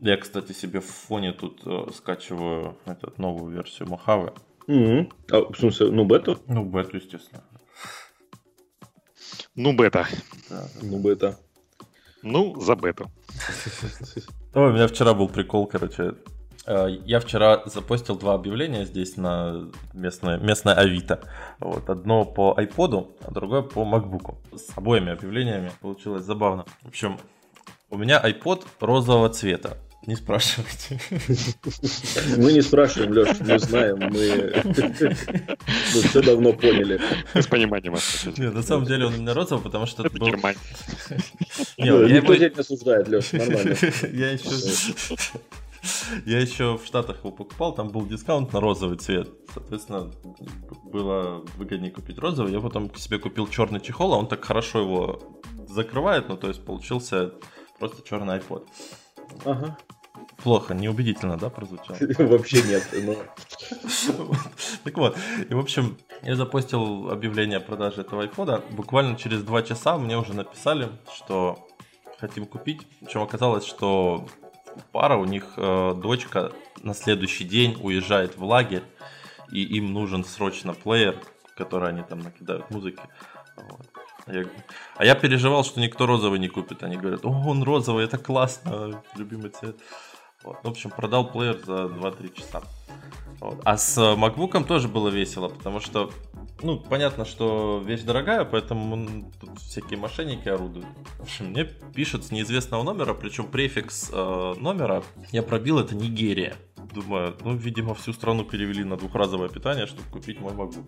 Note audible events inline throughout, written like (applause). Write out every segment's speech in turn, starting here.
Я, кстати, себе в фоне тут э, скачиваю этот, новую версию Мохавы. Мгм. А, в смысле, ну бету? Ну, бету, естественно. Ну, бета. Да. Ну бета. Ну, за бету. (laughs) Ой, у меня вчера был прикол, короче. Э, Я вчера запостил два объявления здесь на местное, местное Авито. Вот, одно по iPod, а другое по MacBook. С обоими объявлениями получилось забавно. В общем, у меня iPod розового цвета. Не спрашивайте. (laughs) Мы не спрашиваем, Леш, мы знаем, мы, (laughs) мы все давно поняли. С пониманием. Нет, на самом деле он у меня розовый, потому что это Это был... Германия. (laughs) Ну, я Никто его- тебя не осуждает, Леш, нормально. Я еще... Я еще в Штатах его покупал, там был дискаунт на розовый цвет. Соответственно, было выгоднее купить розовый. Я потом себе купил черный чехол, а он так хорошо его закрывает, ну то есть получился просто черный iPod. Ага. Плохо, неубедительно, да, прозвучало? (laughs) Вообще нет. но- (laughs) Так вот, и в общем, я запостил объявление о продаже этого айфода. Буквально через два часа мне уже написали, что хотим купить. Причем оказалось, что пара, у них э, дочка на следующий день уезжает в лагерь, и им нужен срочно плеер, который они там накидают музыки. Вот. А я, а я переживал, что никто розовый не купит. Они говорят, о, он розовый, это классно, любимый цвет. В общем, продал плеер за 2-3 часа. Вот. А с MacBook тоже было весело, потому что, ну, понятно, что вещь дорогая, поэтому тут всякие мошенники орудуют. В общем, мне пишут с неизвестного номера, причем префикс э, номера я пробил, это Нигерия. Думаю, ну, видимо, всю страну перевели на двухразовое питание, чтобы купить мой MacBook.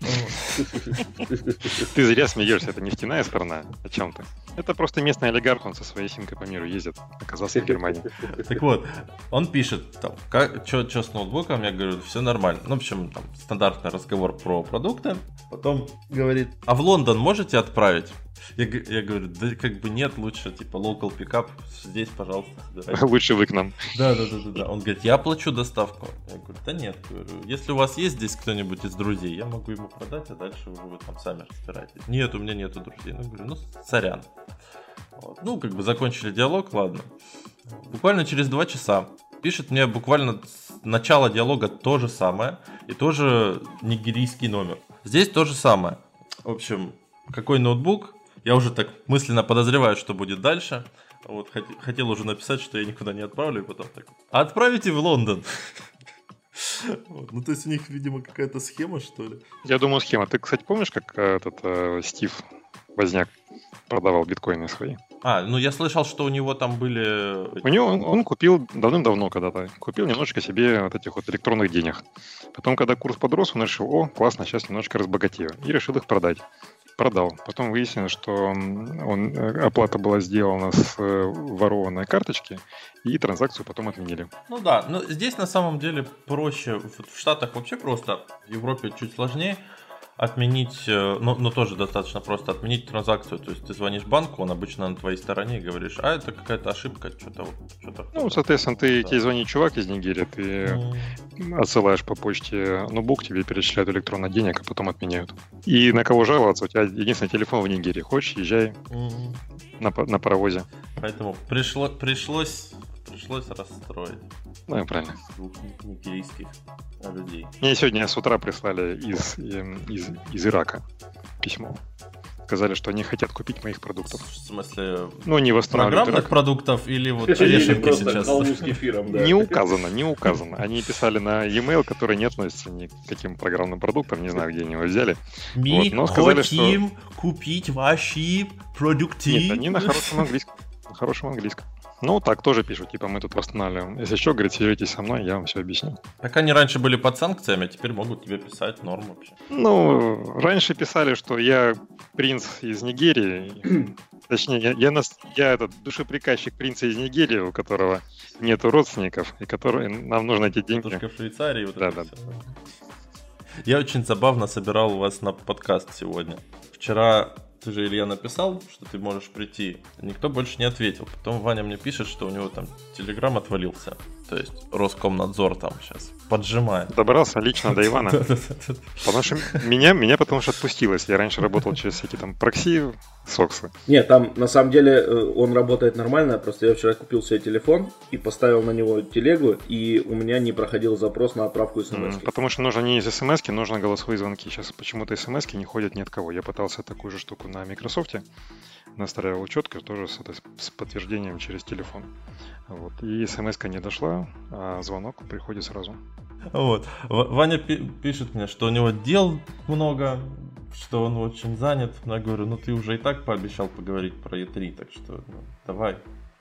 (laughs) Ты зря смеешься, это нефтяная страна. О чем ты? Это просто местный олигарх, он со своей симкой по миру ездит. Оказался в (laughs) Германии. Так вот, он пишет, там, как, что с ноутбуком, я говорю, все нормально. Ну, в общем, там, стандартный разговор про продукты. Потом говорит, а в Лондон можете отправить? Я, я говорю, да как бы нет, лучше, типа, local пикап, здесь, пожалуйста. (laughs) Лучше вы к нам. Да, да, да, да, да. Он говорит, я оплачу доставку. Я говорю, да нет, говорю, если у вас есть здесь кто-нибудь из друзей, я могу ему продать, а дальше уже вы там сами разбираетесь. Нет, у меня нету друзей. Ну, говорю, ну, сорян. Вот. Ну, как бы закончили диалог, ладно. Буквально через два часа пишет мне буквально с начала диалога то же самое, и тоже нигерийский номер. Здесь то же самое. В общем, какой ноутбук? Я уже так мысленно подозреваю, что будет дальше. Вот, хот- хотел уже написать, что я никуда не отправлю, и потом так. «А Отправите в Лондон. (laughs) Ну, то есть у них, видимо, какая-то схема, что ли. Я думаю, схема. Ты, кстати, помнишь, как э, этот э, Стив Возняк продавал биткоины свои? А, ну я слышал, что у него там были... У него он, он купил давным-давно когда-то, купил немножечко себе вот этих вот электронных денег. Потом, когда курс подрос, он решил, о, классно, сейчас немножко разбогатею. И решил их продать. Продал. Потом выяснилось, что он, э, оплата была сделана с э, ворованной карточки, и транзакцию потом отменили. Ну да, но здесь на самом деле проще. В Штатах вообще просто, в Европе чуть сложнее отменить, но, но тоже достаточно просто отменить транзакцию. То есть ты звонишь банку, он обычно на твоей стороне и говоришь, а это какая-то ошибка, что-то вот, что-то. Ну, соответственно, ты, тебе звонит чувак из Нигерии, ты отсылаешь по почте ноутбук, тебе перечисляют электронно денег, а потом отменяют. И на кого жаловаться? У тебя единственный телефон в Нигерии. Хочешь, езжай Мгм. на, на паровозе. Поэтому пришло, пришлось, пришлось расстроить Ну, и правильно. двух ни- нигерийских людей. Мне сегодня с утра прислали из, эм, из, из Ирака письмо. Сказали, что они хотят купить моих продуктов. В смысле, Ну, не восстанавливают программных Ирак. продуктов или вот просто сейчас? кефиром, да. Не указано, не указано. Они писали на e-mail, который не относится ни к каким программным продуктам, не знаю, где они его взяли. Мы Вот, но сказали, что- хотим купить ваши продукты. Нет, они на хорошем английском. На хорошем английском. Ну, так тоже пишут, типа, мы тут восстанавливаем. Если что, говорит, свяжитесь со мной, я вам все объясню. Так они раньше были под санкциями, а теперь могут тебе писать норм вообще. Ну, раньше писали, что я принц из Нигерии. (clears throat) Точнее, я, я, нас- я этот душеприказчик принца из Нигерии, у которого нету родственников, и который нам нужно эти деньги. Только в Швейцарии вот Да, это да. всё. Я очень забавно собирал у вас на подкаст сегодня. Вчера ты же, Илья, написал, что ты можешь прийти. Никто больше не ответил. Потом Ваня мне пишет, что у него там телеграм отвалился. То есть Роскомнадзор там сейчас поджимает. Добрался лично до Ивана. (laughs) Потому что меня, меня потому что отпустило, если я раньше работал через всякие там прокси, соксы. Нет, там на самом деле э, он работает нормально, просто я вчера купил себе телефон и поставил на него телегу, и у меня не проходил запрос на отправку смс. Потому что нужно не из смс нужно голосовые звонки. Сейчас почему-то смс не ходят ни от кого. Я пытался такую же штуку на Microsoft, настраивал четко, тоже с, с подтверждением через телефон. Вот. И смс не дошла, а звонок приходит сразу. Вот. Ваня пишет мне, что у него дел много, что он очень занят. Я говорю, ну ты уже и так пообещал поговорить про E3, так что ну, давай.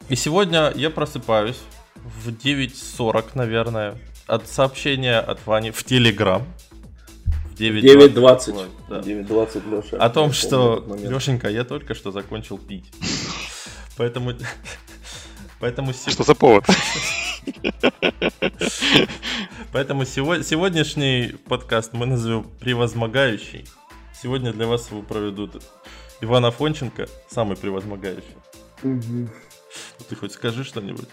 И сегодня я просыпаюсь в 9.40, наверное, от сообщения от Вани в Телеграм. 9.20. 9.20, Леша. О том, что, Лешенька, я только что закончил пить. Поэтому... Поэтому... Что за повод? Поэтому сегодняшний подкаст мы назовем «Превозмогающий». Сегодня для вас его проведут Иван Афонченко, самый превозмогающий. Угу. Ты хоть скажи что-нибудь.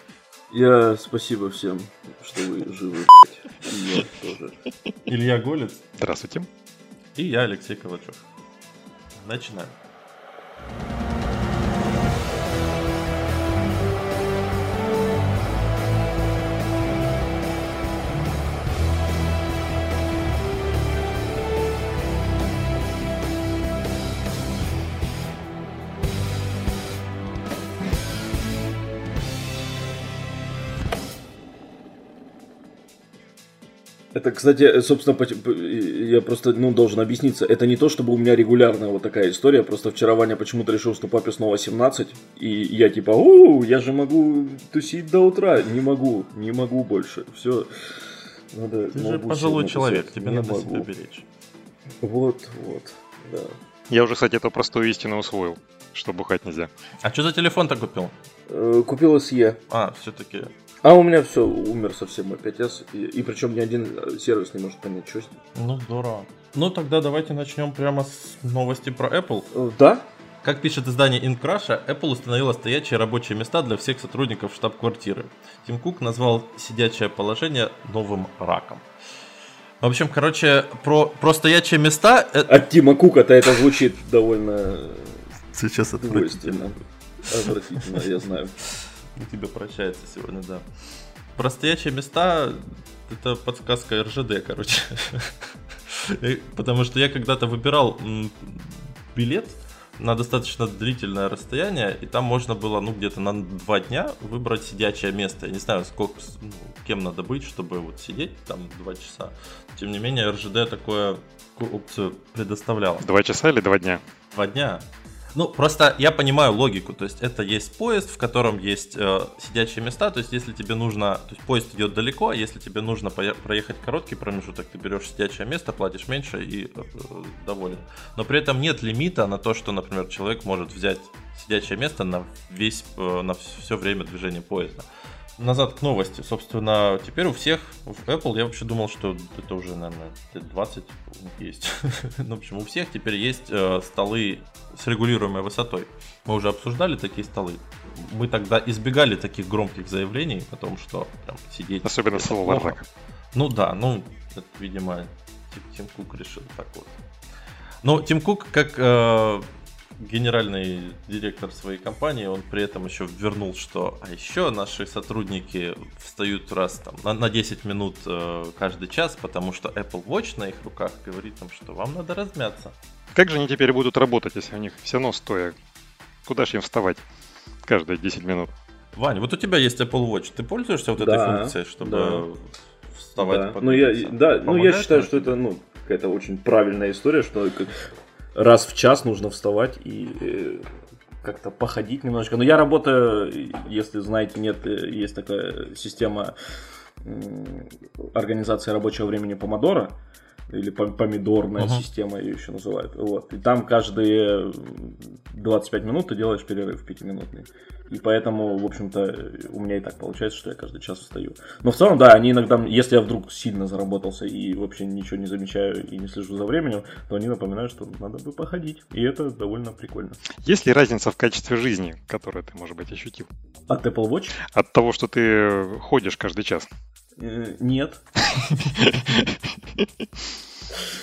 Я спасибо всем, что вы живы. И я тоже. Илья Голец. Здравствуйте. И я, Алексей Калачев. Начинаем. Это, кстати, собственно, я просто ну, должен объясниться. Это не то, чтобы у меня регулярная вот такая история. Просто вчера Ваня почему-то решил, что папе снова 17. И я типа, о, я же могу тусить до утра. Не могу, не могу больше. Все. Надо Ты же пожилой человек, тебе не надо могу. себя беречь. Вот, вот, да. Я уже, кстати, эту простую истину усвоил, что бухать нельзя. А что за телефон-то купил? Э, купил SE. А, все-таки а у меня все, умер совсем мой 5S. И, и причем ни один э, сервис не может понять, что с ним. Ну, здорово. Ну, тогда давайте начнем прямо с новости про Apple. Э, да? Как пишет издание InCrush, Apple установила стоячие рабочие места для всех сотрудников штаб-квартиры. Тим Кук назвал сидячее положение новым раком. В общем, короче, про, про стоячие места... Э, От Тима Кука-то это звучит довольно... Сейчас отвратительно. Отвратительно, я знаю. У тебя прощается сегодня, да. Про стоячие места это подсказка РЖД, короче. Потому что я когда-то выбирал билет на достаточно длительное расстояние, и там можно было, ну, где-то на два дня выбрать сидячее место. Я не знаю, сколько, ну, кем надо быть, чтобы вот сидеть там два часа. Тем не менее, РЖД такое опцию предоставляла. Два часа или два дня? Два дня. Ну, просто я понимаю логику. То есть это есть поезд, в котором есть э, сидячие места. То есть если тебе нужно... То есть поезд идет далеко, а если тебе нужно проехать короткий промежуток, ты берешь сидячее место, платишь меньше и э, доволен. Но при этом нет лимита на то, что, например, человек может взять сидячее место на весь, э, на все время движения поезда назад к новости. Собственно, теперь у всех в Apple, я вообще думал, что это уже, наверное, 20 есть. (laughs) ну, в общем, у всех теперь есть э, столы с регулируемой высотой. Мы уже обсуждали такие столы. Мы тогда избегали таких громких заявлений о том, что прям сидеть... Особенно слово Ну да, ну, это, видимо, Тим Кук решил так вот. Но Тим Кук, как э, генеральный директор своей компании, он при этом еще вернул, что а еще наши сотрудники встают раз там на, на 10 минут э, каждый час, потому что Apple Watch на их руках говорит им, что вам надо размяться. Как же они теперь будут работать, если у них все равно стоя? Куда же им вставать каждые 10 минут? Вань, вот у тебя есть Apple Watch, ты пользуешься вот этой да, функцией, чтобы да. вставать? Да, ну я, да, ну я считаю, что это ну какая-то очень правильная история, что раз в час нужно вставать и э, как-то походить немножко. Но я работаю, если знаете, нет, э, есть такая система организации рабочего времени Помодора. Или помидорная uh-huh. система ее еще называют. Вот. И там каждые 25 минут ты делаешь перерыв пятиминутный. И поэтому, в общем-то, у меня и так получается, что я каждый час встаю. Но в целом, да, они иногда, если я вдруг сильно заработался и вообще ничего не замечаю и не слежу за временем, то они напоминают, что надо бы походить. И это довольно прикольно. Есть ли разница в качестве жизни, которую ты, может быть, ощутил? От Apple Watch? От того, что ты ходишь каждый час? Э, нет. (laughs)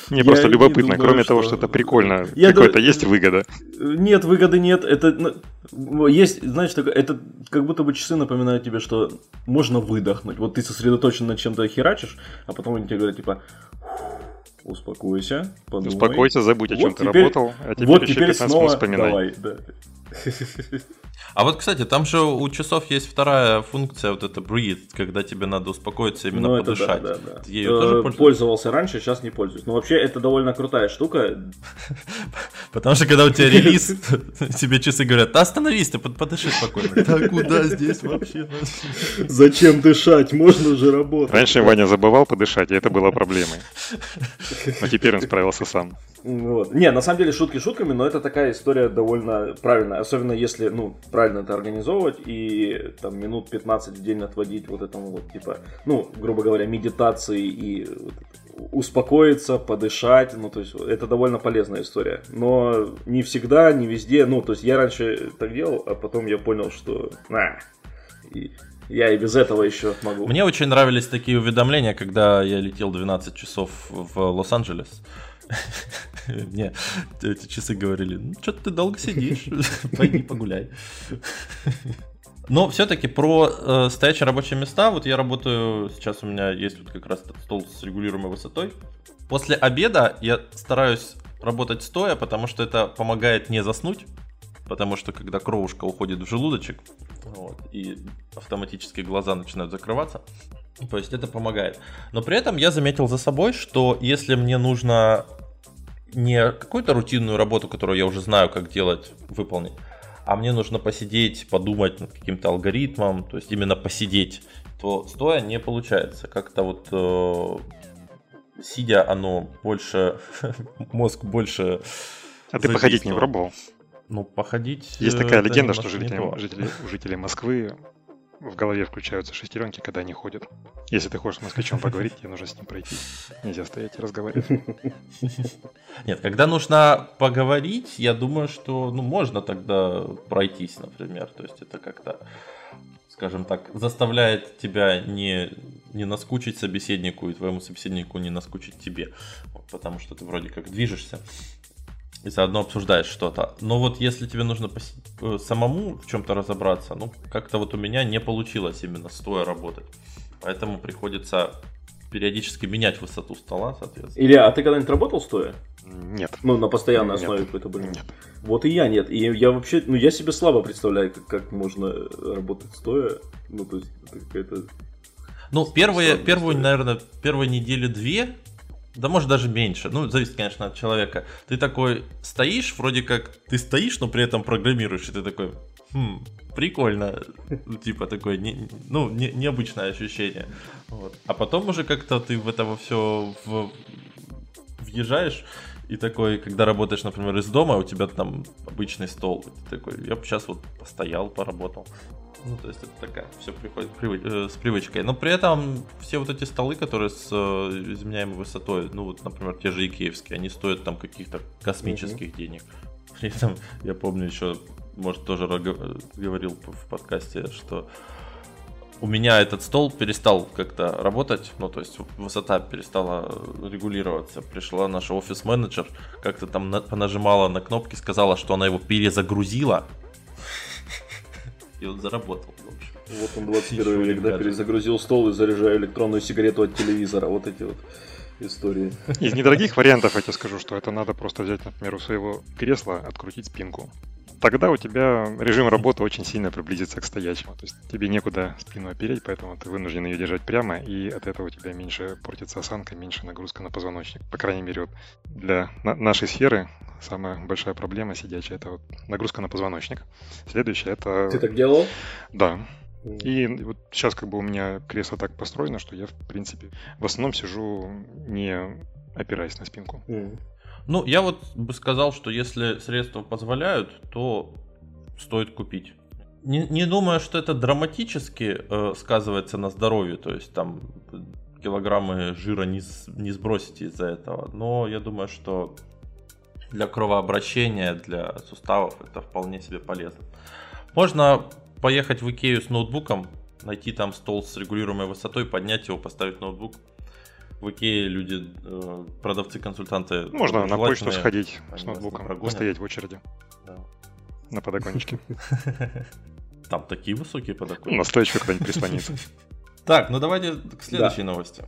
Мне просто любопытно, кроме того, что это прикольно, (laughs) какой-то есть выгода? Нет, выгоды нет. Это ну, есть, знаешь, это как будто бы часы напоминают тебе, что можно выдохнуть. Вот ты сосредоточен на чем-то херачишь, а потом они тебе говорят, типа, успокойся, подумай. Успокойся, забудь, о чем ты работал, а теперь вот еще теперь 15 снова вспоминай. Давай, да. А вот, кстати, там же у часов есть вторая функция, вот это breathe, когда тебе надо успокоиться, именно ну, подышать. Да, да, да. Ею тоже э, пользовался раньше, сейчас не пользуюсь. Но вообще это довольно крутая штука. (laughs) Потому что когда у тебя релиз, (laughs) тебе часы говорят, остановись, ты подыши спокойно. Да куда здесь вообще? Зачем дышать? Можно же работать. Раньше Ваня забывал подышать, и это было проблемой. Но теперь он справился сам. Вот. Не, на самом деле шутки шутками, но это такая история довольно правильная. Особенно если, ну, правильно это организовывать и там минут 15 в день отводить вот этому вот, типа, ну, грубо говоря, медитации и успокоиться, подышать, ну, то есть это довольно полезная история. Но не всегда, не везде, ну, то есть я раньше так делал, а потом я понял, что, на, и я и без этого еще могу. Мне очень нравились такие уведомления, когда я летел 12 часов в Лос-Анджелес. Мне эти часы говорили, ну, что-то ты долго сидишь, пойди погуляй. Но все-таки про э, стоячие рабочие места. Вот я работаю, сейчас у меня есть вот как раз стол с регулируемой высотой. После обеда я стараюсь работать стоя, потому что это помогает не заснуть. Потому что когда кровушка уходит в желудочек, вот, и автоматически глаза начинают закрываться, то есть это помогает. Но при этом я заметил за собой, что если мне нужно не какую-то рутинную работу, которую я уже знаю, как делать, выполнить, а мне нужно посидеть, подумать над каким-то алгоритмом, то есть именно посидеть, то стоя не получается. Как-то вот э, сидя оно больше, (laughs) мозг больше... А ты походить не пробовал? Ну, походить... Есть такая легенда, что жители, жители, жители Москвы в голове включаются шестеренки, когда они ходят. Если ты хочешь с москвичом поговорить, тебе нужно с ним пройти. Нельзя стоять и разговаривать. Нет, когда нужно поговорить, я думаю, что ну, можно тогда пройтись, например. То есть это как-то, скажем так, заставляет тебя не, не наскучить собеседнику и твоему собеседнику не наскучить тебе. Потому что ты вроде как движешься и заодно обсуждаешь что-то. Но вот если тебе нужно пос... Э, самому в чем-то разобраться, ну, как-то вот у меня не получилось именно стоя работать. Поэтому приходится периодически менять высоту стола, соответственно. Илья, а ты когда-нибудь работал стоя? Нет. Ну, на постоянной нет. основе какой-то были? Нет. Вот и я нет. И я вообще, ну, я себе слабо представляю, как, как можно работать стоя. Ну, то есть, это какая-то... Ну, первые, первую, наверное, первые недели две да может даже меньше. Ну, зависит, конечно, от человека. Ты такой стоишь, вроде как ты стоишь, но при этом программируешь, и ты такой, хм, прикольно. Типа такое, не, ну, не, необычное ощущение. Вот. А потом уже как-то ты в это все в, въезжаешь, и такой, когда работаешь, например, из дома, у тебя там обычный стол, ты такой, я бы сейчас вот постоял, поработал. Ну, то есть это такая, все приходит привыч, э, с привычкой. Но при этом все вот эти столы, которые с э, изменяемой высотой, ну вот, например, те же икеевские, они стоят там каких-то космических mm-hmm. денег. (laughs) При этом я помню еще, может, тоже говорил в подкасте, что у меня этот стол перестал как-то работать, ну, то есть высота перестала регулироваться. Пришла наша офис-менеджер, как-то там на, понажимала на кнопки, сказала, что она его перезагрузила, и он заработал, в общем. Вот он 21 век, да, перезагрузил стол и заряжаю электронную сигарету от телевизора. Вот эти вот истории. Из недорогих вариантов я тебе скажу, что это надо просто взять, например, у своего кресла, открутить спинку. Тогда у тебя режим работы очень сильно приблизится к стоячему. То есть тебе некуда спину опереть, поэтому ты вынужден ее держать прямо, и от этого у тебя меньше портится осанка, меньше нагрузка на позвоночник. По крайней мере, вот для нашей сферы самая большая проблема сидячая – это вот нагрузка на позвоночник. Следующее – это… Ты так делал? Да. И вот сейчас как бы у меня кресло так построено, что я, в принципе, в основном сижу не опираясь на спинку. Ну, я вот бы сказал, что если средства позволяют, то стоит купить. Не, не думаю, что это драматически э, сказывается на здоровье, то есть там килограммы жира не, не сбросите из-за этого, но я думаю, что для кровообращения, для суставов это вполне себе полезно. Можно поехать в Икею с ноутбуком, найти там стол с регулируемой высотой, поднять его, поставить ноутбук. В Икее люди, э, продавцы-консультанты... Можно на почту сходить с ноутбуком, постоять в очереди. Да. На подоконничке. (laughs) Там такие высокие подоконники. На стоечку куда-нибудь прислониться. (laughs) Так, ну давайте к следующей новости.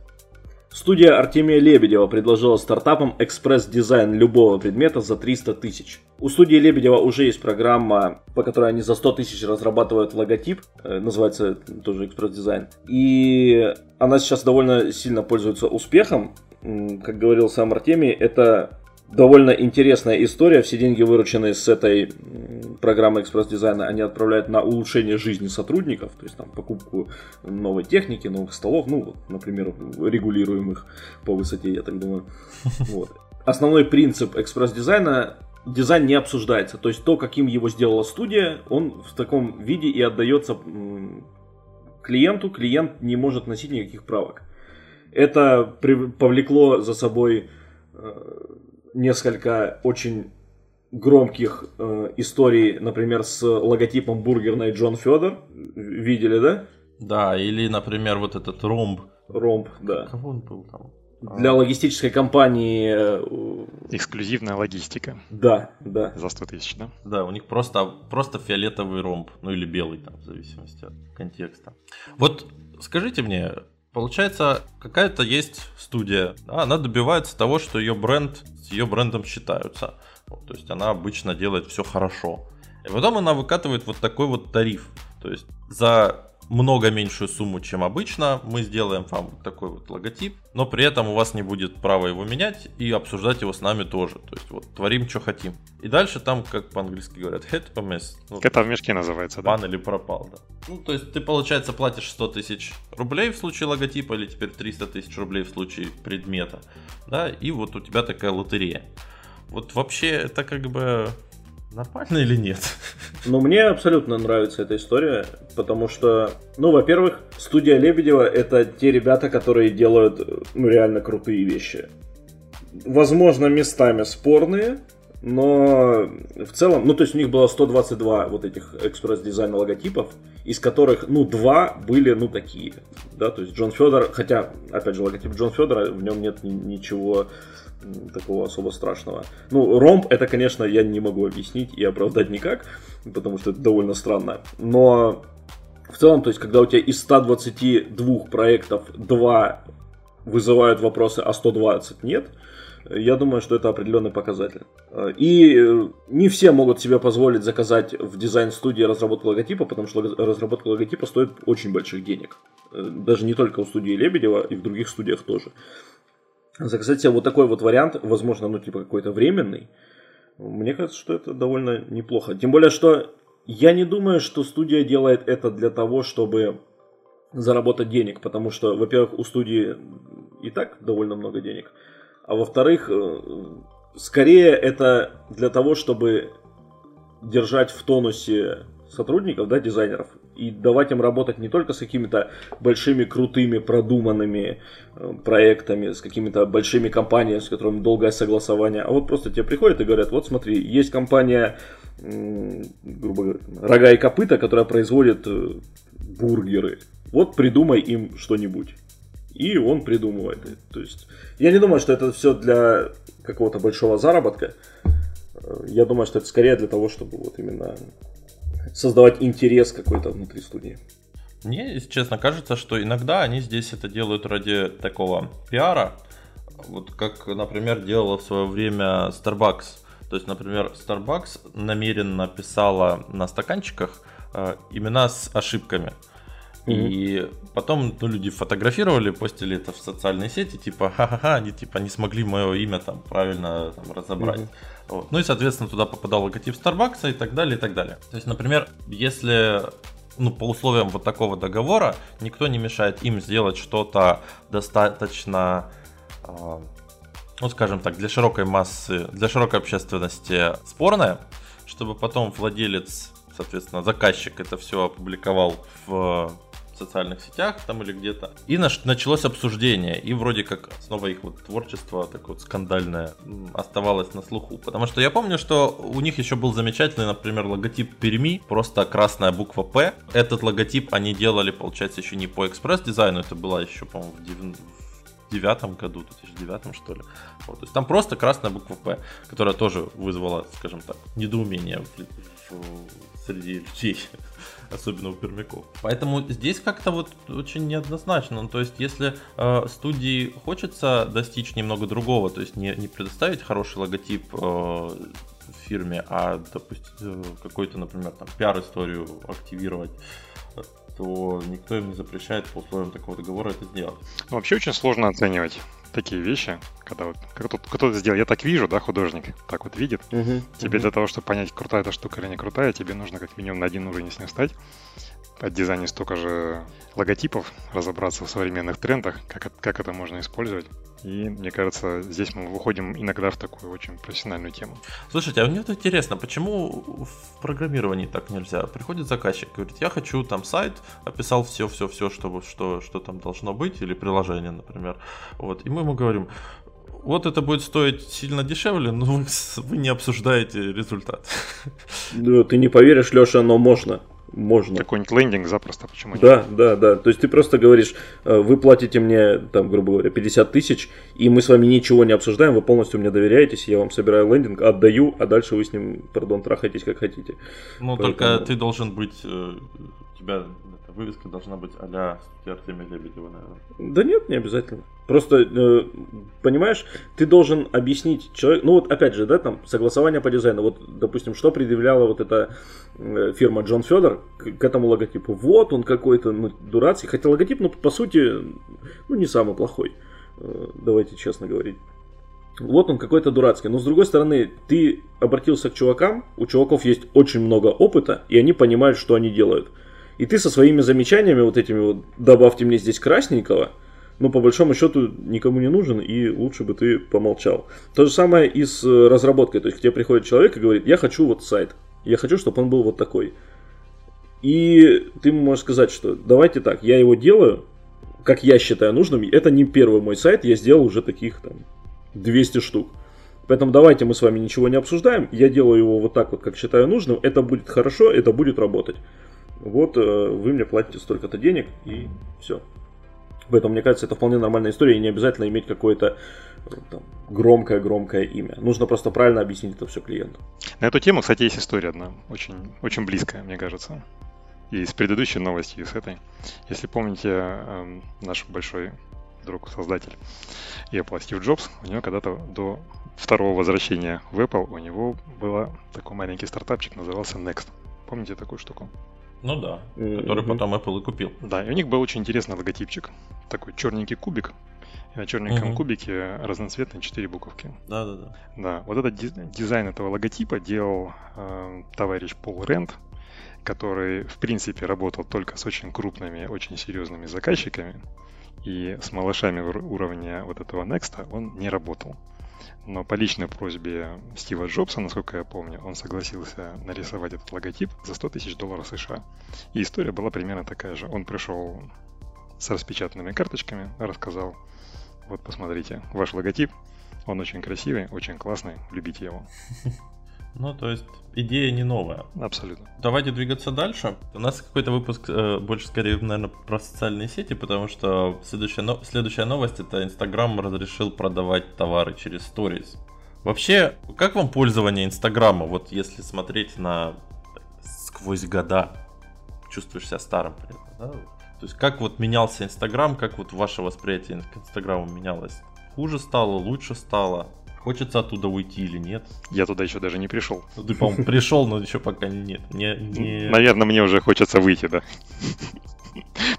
Студия Артемия Лебедева предложила стартапам экспресс-дизайн любого предмета за 300 тысяч. У студии Лебедева уже есть программа, по которой они за 100 тысяч разрабатывают логотип, э, называется тоже экспресс-дизайн. И она сейчас довольно сильно пользуется успехом. Как говорил сам Артемий, это довольно интересная история. Все деньги, вырученные с этой программы экспресс-дизайна, они отправляют на улучшение жизни сотрудников, то есть там покупку новой техники, новых столов, ну, например, регулируемых по высоте, я так думаю. (laughs) Вот. Основной принцип экспресс-дизайна дизайн не обсуждается. То есть то, каким его сделала студия, он в таком виде и отдается клиенту. Клиент не может носить никаких правок. Это повлекло за собой э, несколько очень громких э, историй, например, с логотипом бургерной Джон Федор. Видели, да? Да, или, например, вот этот ромб. Ромб, да. Кого он был там? Для логистической компании... Э, Эксклюзивная логистика. Да, да. За 100 тысяч, да? Да, у них просто, просто фиолетовый ромб, ну или белый там, в зависимости от контекста. Вот скажите мне, Получается, какая-то есть студия, да, она добивается того, что ее бренд с ее брендом считаются. Вот, то есть она обычно делает все хорошо. И потом она выкатывает вот такой вот тариф. То есть за много меньшую сумму, чем обычно. Мы сделаем вам такой вот логотип, но при этом у вас не будет права его менять и обсуждать его с нами тоже. То есть вот творим, что хотим. И дальше там, как по-английски говорят, head mess. Ну, Это в мешке называется, да? Пан или пропал, да. Ну, то есть ты, получается, платишь 100 тысяч рублей в случае логотипа или теперь 300 тысяч рублей в случае предмета, да, и вот у тебя такая лотерея. Вот вообще это как бы Нормально или нет? (laughs) Ну, мне абсолютно нравится эта история, потому что, ну, во-первых, студия Лебедева это те ребята, которые делают, ну, реально крутые вещи. Возможно, местами спорные, но в целом, ну, то есть у них было 122 вот этих экспресс-дизайна логотипов, из которых, ну, два были, ну, такие, да, то есть Джон Федор, хотя, опять же, логотип Джон Федора, в нем нет ничего такого особо страшного. Ну, ромб это, конечно, я не могу объяснить и оправдать никак, потому что это довольно странно. Но в целом, то есть, когда у тебя из 122 проектов 2 вызывают вопросы, а 120 нет, я думаю, что это определенный показатель. И не все могут себе позволить заказать в дизайн-студии разработку логотипа, потому что разработка логотипа стоит очень больших денег. Даже не только у студии Лебедева, и в других студиях тоже заказать себе вот такой вот вариант, возможно, ну, типа какой-то временный, мне кажется, что это довольно неплохо. Тем более, что я не думаю, что студия делает это для того, чтобы заработать денег, потому что, во-первых, у студии и так довольно много денег, а во-вторых, э, скорее это для того, чтобы держать в тонусе сотрудников, да, дизайнеров, и давать им работать не только с какими-то большими, крутыми, продуманными э, проектами, с какими-то большими компаниями, с которыми долгое согласование, а вот просто тебе приходят и говорят, вот смотри, есть компания, грубо говоря, рога и копыта, которая производит э, бургеры, вот придумай им что-нибудь. И он придумывает. То есть, я не думаю, что это все для какого-то большого заработка. Э, я думаю, что это скорее для того, чтобы вот именно создавать интерес какой-то внутри студии. Мне, если честно, кажется, что иногда они здесь это делают ради такого пиара, вот как, например, делала в свое время Starbucks. То есть, например, Starbucks намеренно писала на стаканчиках э, имена с ошибками. Mm-hmm. И потом ну, люди фотографировали, постили это в социальные сети, типа, ха-ха-ха, они типа не смогли мое имя там правильно там, разобрать. Mm-hmm. Вот. Ну и, соответственно, туда попадал логотип Starbucks и так далее, и так далее. То есть, например, если ну, по условиям вот такого договора, никто не мешает им сделать что-то достаточно, э, ну, скажем так, для широкой массы, для широкой общественности спорное, чтобы потом владелец, соответственно, заказчик это все опубликовал в социальных сетях там или где-то. И началось обсуждение, и вроде как снова их вот творчество такое вот скандальное оставалось на слуху. Потому что я помню, что у них еще был замечательный, например, логотип Перми, просто красная буква П. Этот логотип они делали, получается, еще не по экспресс-дизайну, это была еще, по-моему, в девятом году, 2009 что ли. Вот, то есть там просто красная буква П, которая тоже вызвала, скажем так, недоумение в, в, среди людей особенно у пермяков. Поэтому здесь как-то вот очень неоднозначно. Ну, то есть, если э, студии хочется достичь немного другого, то есть не, не предоставить хороший логотип э, фирме, а, допустим, э, какой-то, например, там, пиар-историю активировать, то никто им не запрещает по условиям такого договора это сделать. Ну, вообще очень сложно оценивать такие вещи, когда вот кто-то, кто-то сделал, я так вижу, да, художник, так вот видит. Угу, тебе угу. для того, чтобы понять, крутая эта штука или не крутая, тебе нужно как минимум на один уровень с ним стать от дизайне столько же логотипов, разобраться в современных трендах, как, как это можно использовать. И мне кажется, здесь мы выходим иногда в такую очень профессиональную тему. Слушайте, а мне вот интересно, почему в программировании так нельзя? Приходит заказчик, говорит, я хочу там сайт, описал все-все-все, что, что, что там должно быть, или приложение, например. Вот, и мы ему говорим, вот это будет стоить сильно дешевле, но вы, вы не обсуждаете результат. Да, ты не поверишь, Леша, но можно можно. Какой-нибудь лендинг запросто, почему нет? Да, да, да. То есть ты просто говоришь, э, вы платите мне, там, грубо говоря, 50 тысяч, и мы с вами ничего не обсуждаем, вы полностью мне доверяетесь, я вам собираю лендинг, отдаю, а дальше вы с ним, пардон, трахаетесь как хотите. Ну, Поэтому... только ты должен быть, э, у тебя вывеска должна быть а-ля Артемия Лебедева, наверное. Да нет, не обязательно. Просто, э, понимаешь, ты должен объяснить человеку, ну вот опять же, да, там, согласование по дизайну, вот, допустим, что предъявляла вот эта э, фирма Джон Федор к, к этому логотипу. Вот он какой-то, ну, дурацкий, хотя логотип, ну, по сути, ну, не самый плохой, э, давайте честно говорить. Вот он какой-то дурацкий. Но с другой стороны, ты обратился к чувакам, у чуваков есть очень много опыта, и они понимают, что они делают. И ты со своими замечаниями, вот этими вот, добавьте мне здесь красненького, ну, по большому счету, никому не нужен, и лучше бы ты помолчал. То же самое и с э, разработкой. То есть, к тебе приходит человек и говорит, я хочу вот сайт, я хочу, чтобы он был вот такой. И ты можешь сказать, что давайте так, я его делаю, как я считаю нужным. Это не первый мой сайт, я сделал уже таких там 200 штук. Поэтому давайте мы с вами ничего не обсуждаем. Я делаю его вот так вот, как считаю нужным. Это будет хорошо, это будет работать вот э, вы мне платите столько-то денег и все. Поэтому, мне кажется, это вполне нормальная история, и не обязательно иметь какое-то громкое-громкое имя. Нужно просто правильно объяснить это все клиенту. На эту тему, кстати, есть история одна, очень, очень близкая, мне кажется. И с предыдущей новостью, и с этой. Если помните, эм, наш большой друг, создатель Apple Стив Джобс, у него когда-то до второго возвращения в Apple у него был такой маленький стартапчик, назывался Next. Помните такую штуку? Ну да, mm-hmm. который потом Apple и купил. Да, и у них был очень интересный логотипчик. Такой черненький кубик. И на черненьком mm-hmm. кубике разноцветные четыре буковки. Да, да, да. Да, вот этот дизайн этого логотипа делал э, товарищ Пол Рент, который, в принципе, работал только с очень крупными, очень серьезными заказчиками. И с малышами уровня вот этого Next он не работал. Но по личной просьбе Стива Джобса, насколько я помню, он согласился нарисовать этот логотип за 100 тысяч долларов США. И история была примерно такая же. Он пришел с распечатанными карточками, рассказал, вот посмотрите, ваш логотип, он очень красивый, очень классный, любите его. (laughs) Ну, то есть идея не новая. Абсолютно. Давайте двигаться дальше. У нас какой-то выпуск э, больше, скорее, наверное, про социальные сети, потому что следующая, но... следующая новость это Инстаграм разрешил продавать товары через Stories. Вообще, как вам пользование Инстаграма, вот если смотреть на сквозь года? Чувствуешь себя старым, понятно, да? То есть как вот менялся Инстаграм, как вот ваше восприятие к Инстаграму менялось? Хуже стало, лучше стало? Хочется оттуда уйти или нет? Я туда еще даже не пришел. Ну, ты, по-моему, пришел, но еще пока нет. Не, не... Наверное, мне уже хочется выйти, да.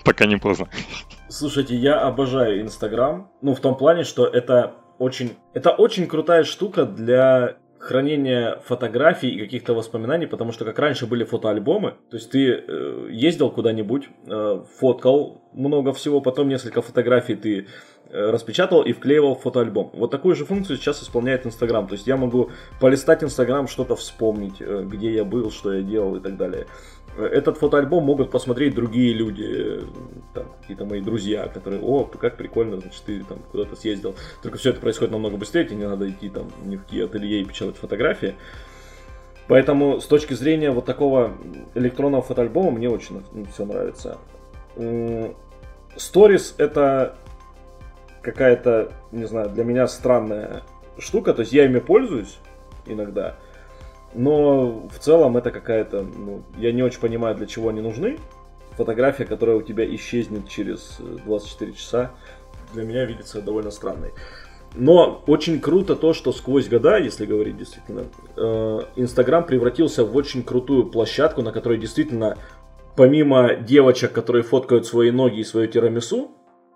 Пока не поздно. Слушайте, я обожаю Инстаграм. Ну, в том плане, что это очень... Это очень крутая штука для хранение фотографий и каких-то воспоминаний, потому что как раньше были фотоальбомы, то есть ты э, ездил куда-нибудь, э, фоткал много всего, потом несколько фотографий ты э, распечатал и вклеивал в фотоальбом. Вот такую же функцию сейчас исполняет Инстаграм. То есть я могу полистать Инстаграм, что-то вспомнить, где я был, что я делал и так далее этот фотоальбом могут посмотреть другие люди, там, какие-то мои друзья, которые, о, как прикольно, значит, ты там куда-то съездил. Только все это происходит намного быстрее, тебе не надо идти там ни в какие ателье и печатать фотографии. Поэтому с точки зрения вот такого электронного фотоальбома мне очень все нравится. Stories это какая-то, не знаю, для меня странная штука, то есть я ими пользуюсь иногда, но в целом это какая-то, ну, я не очень понимаю, для чего они нужны. Фотография, которая у тебя исчезнет через 24 э, часа, для меня видится довольно странной. Но очень круто то, что сквозь года, если говорить действительно, э, Инстаграм превратился в очень крутую площадку, на которой действительно, помимо девочек, которые фоткают свои ноги и свое тирамису,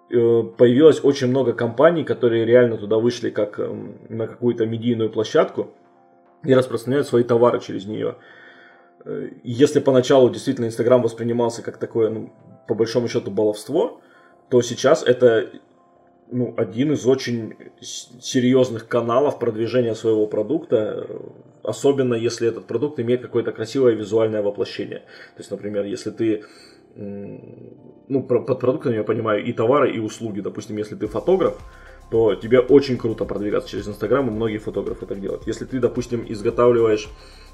э, появилось очень много компаний, которые реально туда вышли как эм, на какую-то медийную площадку и распространяют свои товары через нее. Э, если поначалу действительно Инстаграм воспринимался как такое, ну, по большому счету, баловство, то сейчас это ну, один из очень серьезных каналов продвижения своего продукта, особенно если этот продукт имеет какое-то красивое визуальное воплощение. То есть, например, если ты ну, под продуктами я понимаю и товары, и услуги. Допустим, если ты фотограф, то тебе очень круто продвигаться через Инстаграм, и многие фотографы так делают. Если ты, допустим, изготавливаешь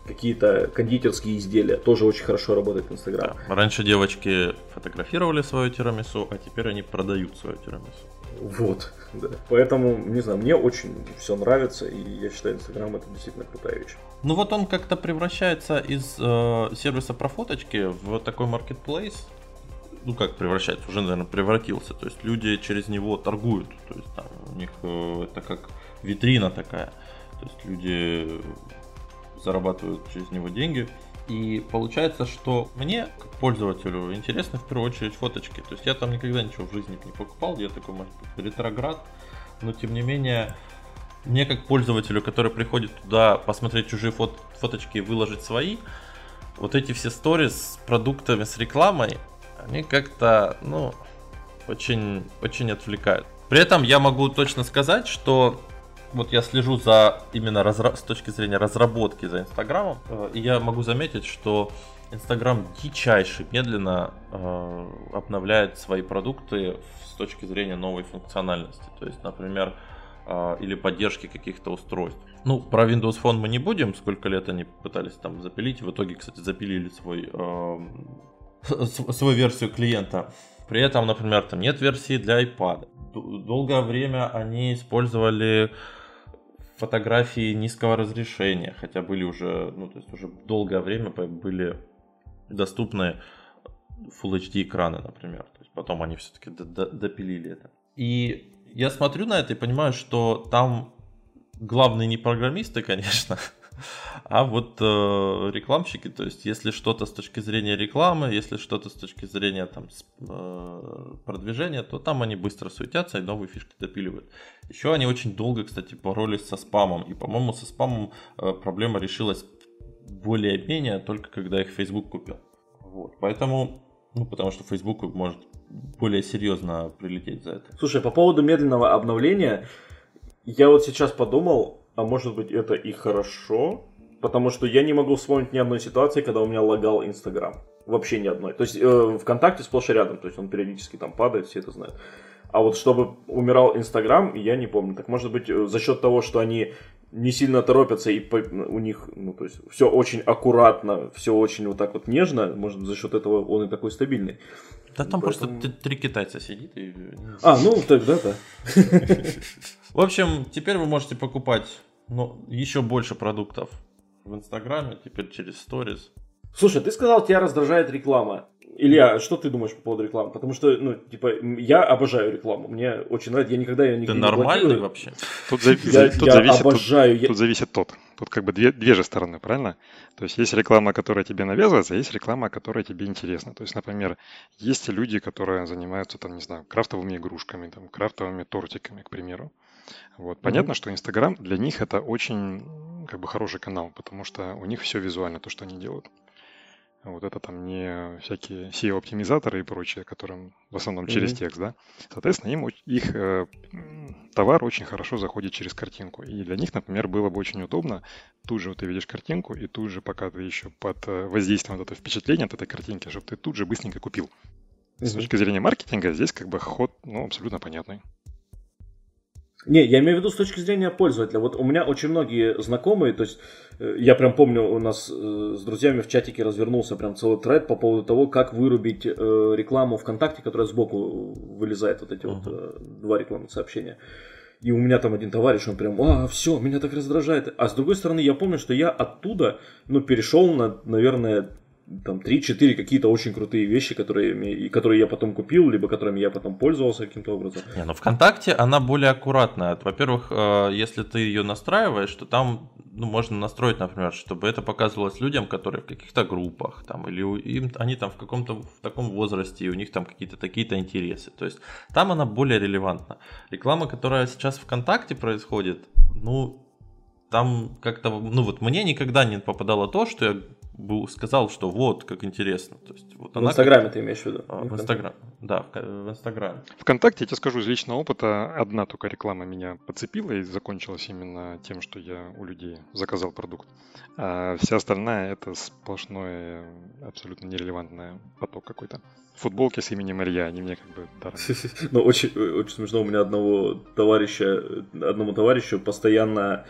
какие-то кондитерские изделия, тоже очень хорошо работает Инстаграм. Да. Раньше девочки фотографировали свое тирамису, а теперь они продают свое тирамису. Вот, да. Поэтому, не знаю, мне очень все нравится, и я считаю, Инстаграм это действительно крутая вещь. Ну вот он как-то превращается из э, сервиса про фоточки в такой маркетплейс, ну как превращается, уже, наверное, превратился. То есть люди через него торгуют. То есть там у них э, это как витрина такая. То есть люди зарабатывают через него деньги. И получается, что мне, как пользователю, интересны в первую очередь фоточки. То есть я там никогда ничего в жизни не покупал, я такой, может быть, ретроград. Но тем не менее, мне как пользователю, который приходит туда посмотреть чужие фот фоточки и выложить свои, вот эти все сторис с продуктами, с рекламой, они как-то, ну, очень, очень отвлекают. При этом я могу точно сказать, что вот я слежу за именно разра- с точки зрения разработки за Инстаграмом, э, и я могу заметить, что Инстаграм дичайше медленно э, обновляет свои продукты с точки зрения новой функциональности. То есть, например, э, или поддержки каких-то устройств. Ну, про Windows Phone мы не будем, сколько лет они пытались там запилить. В итоге, кстати, запилили свой э, свою версию клиента. При этом, например, там нет версии для iPad. Долгое время они использовали фотографии низкого разрешения, хотя были уже, ну, то есть уже долгое время были доступны Full HD экраны, например. То есть потом они все-таки допилили это. И я смотрю на это и понимаю, что там главные не программисты, (laughs) конечно, (laughs) а вот э, рекламщики, то есть если что-то с точки зрения рекламы, если что-то с точки зрения там э, продвижения, то там они быстро суетятся и новые фишки допиливают. Еще они очень долго, кстати, боролись со спамом, и, по-моему, со спамом э, проблема решилась более-менее только когда их Facebook купил. Вот, поэтому, ну, потому что Facebook может более серьезно прилететь за это. Слушай, по поводу медленного обновления, я вот сейчас подумал, а может быть это и хорошо, потому что я не могу вспомнить ни одной ситуации, когда у меня лагал Инстаграм. Вообще ни одной. То есть э, ВКонтакте сплошь и рядом, то есть он периодически там падает, все это знают. А вот чтобы умирал Инстаграм, я не помню. Так может быть э, за счет того, что они не сильно торопятся и по, у них, ну то есть все очень аккуратно, все очень вот так вот нежно, может за счет этого он и такой стабильный. Да там Поэтому... просто три китайца сидит и... А, ну тогда да. (laughs) В общем, теперь вы можете покупать ну, еще больше продуктов в Инстаграме, теперь через сторис. Слушай, ты сказал, тебя раздражает реклама. Илья, что ты думаешь по поводу рекламы? Потому что, ну, типа, я обожаю рекламу. Мне очень нравится. Я никогда ее не Ты нормальный вообще? Тут, зави- я, тут я зависит, обожаю. Тут, я... тут зависит тот. Тут как бы две, две же стороны, правильно? То есть есть реклама, которая тебе навязывается, а есть реклама, которая тебе интересна. То есть, например, есть люди, которые занимаются, там, не знаю, крафтовыми игрушками, там, крафтовыми тортиками, к примеру. Вот. Понятно, mm-hmm. что Инстаграм для них это очень как бы хороший канал, потому что у них все визуально, то, что они делают. Вот это там не всякие SEO-оптимизаторы и прочее, которым в основном через mm-hmm. текст, да. Соответственно, им их э, товар очень хорошо заходит через картинку. И для них, например, было бы очень удобно, тут же вот ты видишь картинку, и тут же, пока ты еще под э, воздействием вот этого впечатления от этой картинки, чтобы ты тут же быстренько купил. Mm-hmm. С точки зрения маркетинга здесь как бы ход, ну, абсолютно понятный. Не, я имею в виду с точки зрения пользователя. Вот у меня очень многие знакомые, то есть э, я прям помню, у нас э, с друзьями в чатике развернулся прям целый тред по поводу того, как вырубить э, рекламу ВКонтакте, которая сбоку вылезает, вот эти uh-huh. вот два рекламных сообщения. И у меня там один товарищ, он прям, а, все, меня так раздражает. А с другой стороны, я помню, что я оттуда, ну, перешел на, наверное, там 3-4 какие-то очень крутые вещи, которые, которые я потом купил, либо которыми я потом пользовался каким-то образом. Не, ну ВКонтакте она более аккуратная. Во-первых, э, если ты ее настраиваешь, то там ну, можно настроить, например, чтобы это показывалось людям, которые в каких-то группах, там, или им, они там в каком-то в таком возрасте, и у них там какие-то такие-то интересы. То есть там она более релевантна. Реклама, которая сейчас ВКонтакте происходит, ну, там как-то, ну вот мне никогда не попадало то, что я был, сказал, что вот, как интересно. То есть, вот в Инстаграме как... ты имеешь в виду? А, в Инстаграме, да, в, в Инстаграме. Вконтакте, я тебе скажу из личного опыта, одна только реклама меня подцепила и закончилась именно тем, что я у людей заказал продукт. А вся остальная это сплошной, абсолютно нерелевантный поток какой-то. Футболки с именем Илья, они мне как бы (laughs) Ну, очень, очень смешно, у меня одного товарища, одному товарищу постоянно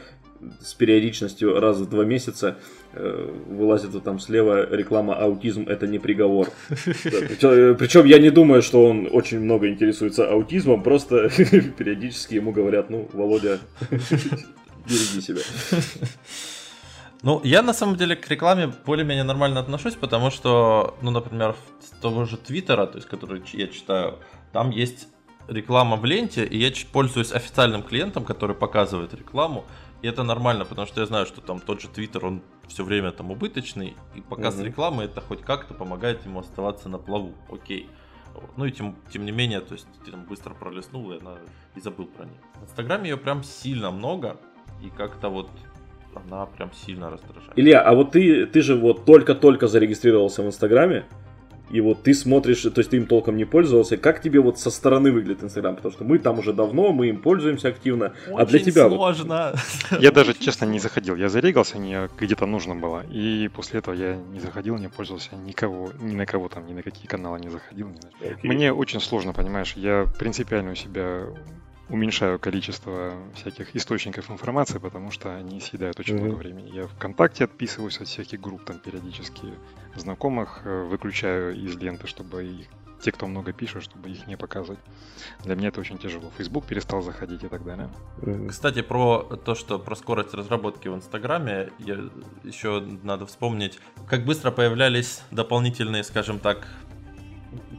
с периодичностью раз в два месяца э, вылазит вот там слева реклама «Аутизм – это не приговор». Причем я не думаю, что он очень много интересуется аутизмом, просто (laughs) периодически ему говорят, ну, Володя, береги себя. Ну, я на самом деле к рекламе более-менее нормально отношусь, потому что, ну, например, с того же Твиттера, то есть, который я читаю, там есть реклама в ленте, и я пользуюсь официальным клиентом, который показывает рекламу. И это нормально, потому что я знаю, что там тот же Твиттер, он все время там убыточный, и показ угу. рекламы это хоть как-то помогает ему оставаться на плаву. Окей. Ну и тем, тем не менее, то есть ты там быстро пролистнул и, она, и забыл про них. В Инстаграме ее прям сильно много, и как-то вот она прям сильно раздражает. Илья, а вот ты, ты же вот только-только зарегистрировался в Инстаграме, и вот ты смотришь, то есть ты им толком не пользовался, как тебе вот со стороны выглядит Инстаграм? Потому что мы там уже давно, мы им пользуемся активно, Очень а для тебя сложно. Вот... Я даже, честно, не заходил. Я зарегался, мне где-то нужно было, и после этого я не заходил, не пользовался никого, ни на кого там, ни на какие каналы не заходил. Okay. Мне очень сложно, понимаешь, я принципиально у себя уменьшаю количество всяких источников информации, потому что они съедают очень mm-hmm. много времени. Я ВКонтакте отписываюсь от всяких групп, там периодически знакомых э, выключаю из ленты, чтобы их, те, кто много пишет, чтобы их не показывать. Для меня это очень тяжело. Facebook перестал заходить и так далее. Mm-hmm. Кстати, про то, что про скорость разработки в Инстаграме, я, еще надо вспомнить, как быстро появлялись дополнительные, скажем так,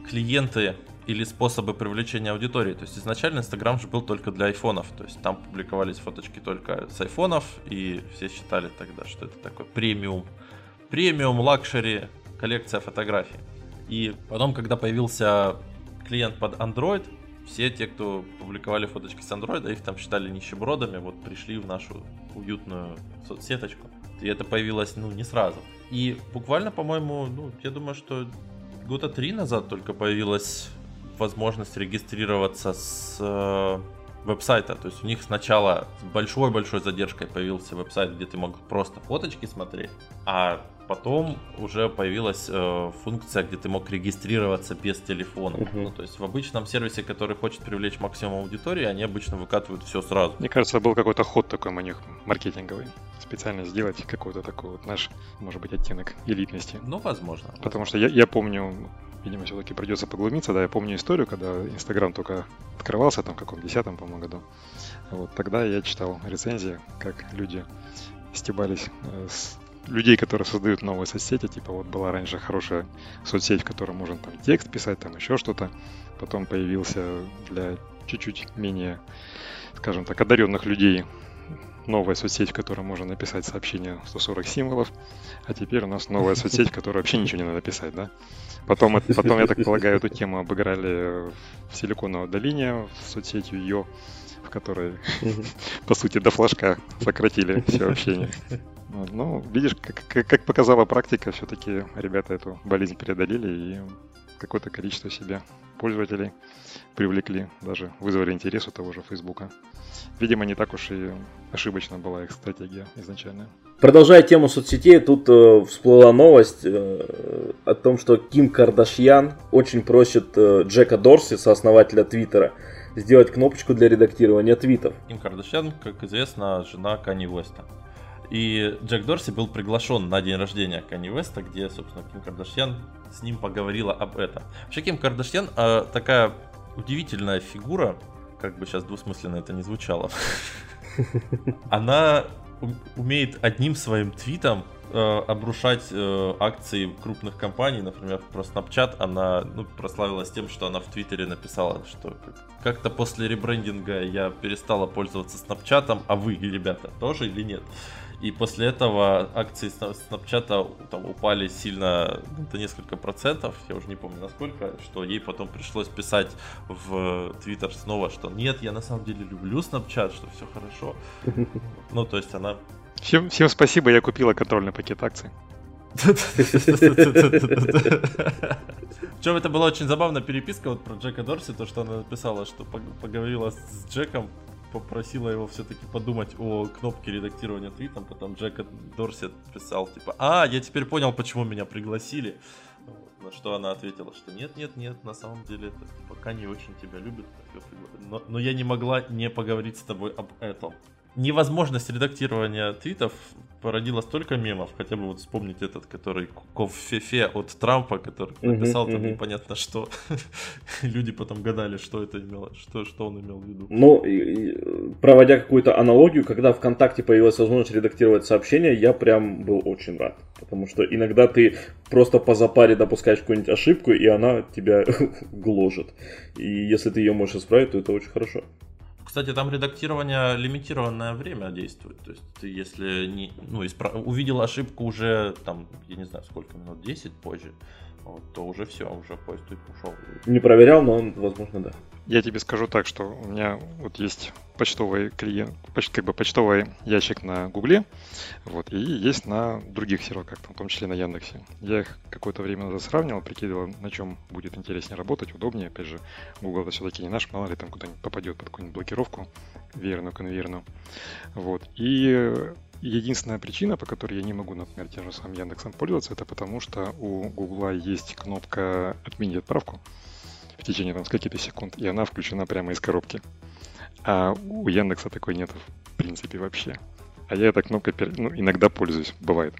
клиенты или способы привлечения аудитории. То есть изначально Инстаграм же был только для айфонов. То есть там публиковались фоточки только с айфонов, и все считали тогда, что это такой премиум, премиум luxury коллекция фотографий. И потом, когда появился клиент под Android, все те, кто публиковали фоточки с Android, их там считали нищебродами, вот пришли в нашу уютную соцсеточку. И это появилось, ну, не сразу. И буквально, по-моему, ну, я думаю, что года три назад только появилась возможность регистрироваться с э, веб-сайта. То есть у них сначала с большой-большой задержкой появился веб-сайт, где ты мог просто фоточки смотреть, а потом уже появилась э, функция, где ты мог регистрироваться без телефона. Uh-huh. Ну, то есть в обычном сервисе, который хочет привлечь максимум аудитории, они обычно выкатывают все сразу. Мне кажется, был какой-то ход такой у них маркетинговый. Специально сделать какой-то такой вот наш, может быть, оттенок элитности. Ну, возможно. Потому что я, я помню, видимо, все-таки придется поглумиться. Да, я помню историю, когда Инстаграм только открывался, там, в каком, десятом, по-моему, году. Вот тогда я читал рецензии, как люди стебались э, с людей, которые создают новые соцсети, типа вот была раньше хорошая соцсеть, в которой можно там текст писать, там еще что-то. Потом появился для чуть-чуть менее, скажем так, одаренных людей новая соцсеть, в которой можно написать сообщение 140 символов, а теперь у нас новая (laughs) соцсеть, в которой вообще ничего не надо писать, да? Потом, потом, я так полагаю, эту (laughs) тему обыграли в Силиконовой долине, в соцсетью ее. в которой, (laughs) по сути, до флажка сократили все общение. (laughs) Ну, видишь, как, как показала практика, все-таки ребята эту болезнь преодолели и какое-то количество себе пользователей привлекли, даже вызвали интерес у того же Фейсбука. Видимо, не так уж и ошибочно была их стратегия изначально. Продолжая тему соцсетей, тут э, всплыла новость э, о том, что Ким Кардашьян очень просит э, Джека Дорси, сооснователя Твиттера, сделать кнопочку для редактирования твитов. Ким Кардашьян, как известно, жена Кани Уэста. И Джек Дорси был приглашен на день рождения Кани Веста, где, собственно, Ким Кардашьян с ним поговорила об этом. Вообще, Ким Кардашьян э, такая удивительная фигура, как бы сейчас двусмысленно это не звучало. (laughs) (laughs) Она умеет одним своим твитом э, обрушать э, акции крупных компаний, например, про Snapchat, она ну, прославилась тем, что она в Твиттере написала, что как-то после ребрендинга я перестала пользоваться Snapchat, а вы, ребята, тоже или нет? И после этого акции Snapchat там упали сильно, до несколько процентов, я уже не помню насколько, что ей потом пришлось писать в Twitter снова, что нет, я на самом деле люблю Snapchat, что все хорошо. (laughs) Ну, то есть она... Всем, всем спасибо, я купила контрольный пакет акций. Причем это была очень забавная переписка вот про Джека Дорси, то, что она написала, что поговорила с Джеком попросила его все-таки подумать о кнопке редактирования твитом, потом Джек Дорсет писал, типа, а, я теперь понял, почему меня пригласили. На что она ответила, что нет, нет, нет, на самом деле это пока не очень тебя любит, но, но я не могла не поговорить с тобой об этом невозможность редактирования твитов породила столько мемов, хотя бы вот вспомнить этот, который Кофефе от Трампа, который написал uh-huh, там uh-huh. непонятно что. (laughs) Люди потом гадали, что это имело, что, что он имел в виду. Ну, проводя какую-то аналогию, когда ВКонтакте появилась возможность редактировать сообщения, я прям был очень рад. Потому что иногда ты просто по запаре допускаешь какую-нибудь ошибку, и она тебя (laughs) гложет. И если ты ее можешь исправить, то это очень хорошо. Кстати, там редактирование лимитированное время действует. То есть ты если не, ну, испра- увидел ошибку уже там, я не знаю, сколько минут, 10 позже, вот, то уже все, уже поезд ушел. Не проверял, но он, возможно, да. Я тебе скажу так, что у меня вот есть почтовый клиент, поч, как бы почтовый ящик на Гугле, вот, и есть на других серваках, в том числе на Яндексе. Я их какое-то время назад сравнивал, прикидывал, на чем будет интереснее работать, удобнее. Опять же, Google это все-таки не наш, мало ли там куда-нибудь попадет под какую-нибудь блокировку, верную, конверную. Вот. И единственная причина, по которой я не могу, например, тем же самым Яндексом пользоваться, это потому что у Гугла есть кнопка «Отменить отправку» в течение там скольких-то секунд, и она включена прямо из коробки. А у Яндекса такой нет в принципе вообще. А я этой кнопкой ну, иногда пользуюсь, бывает.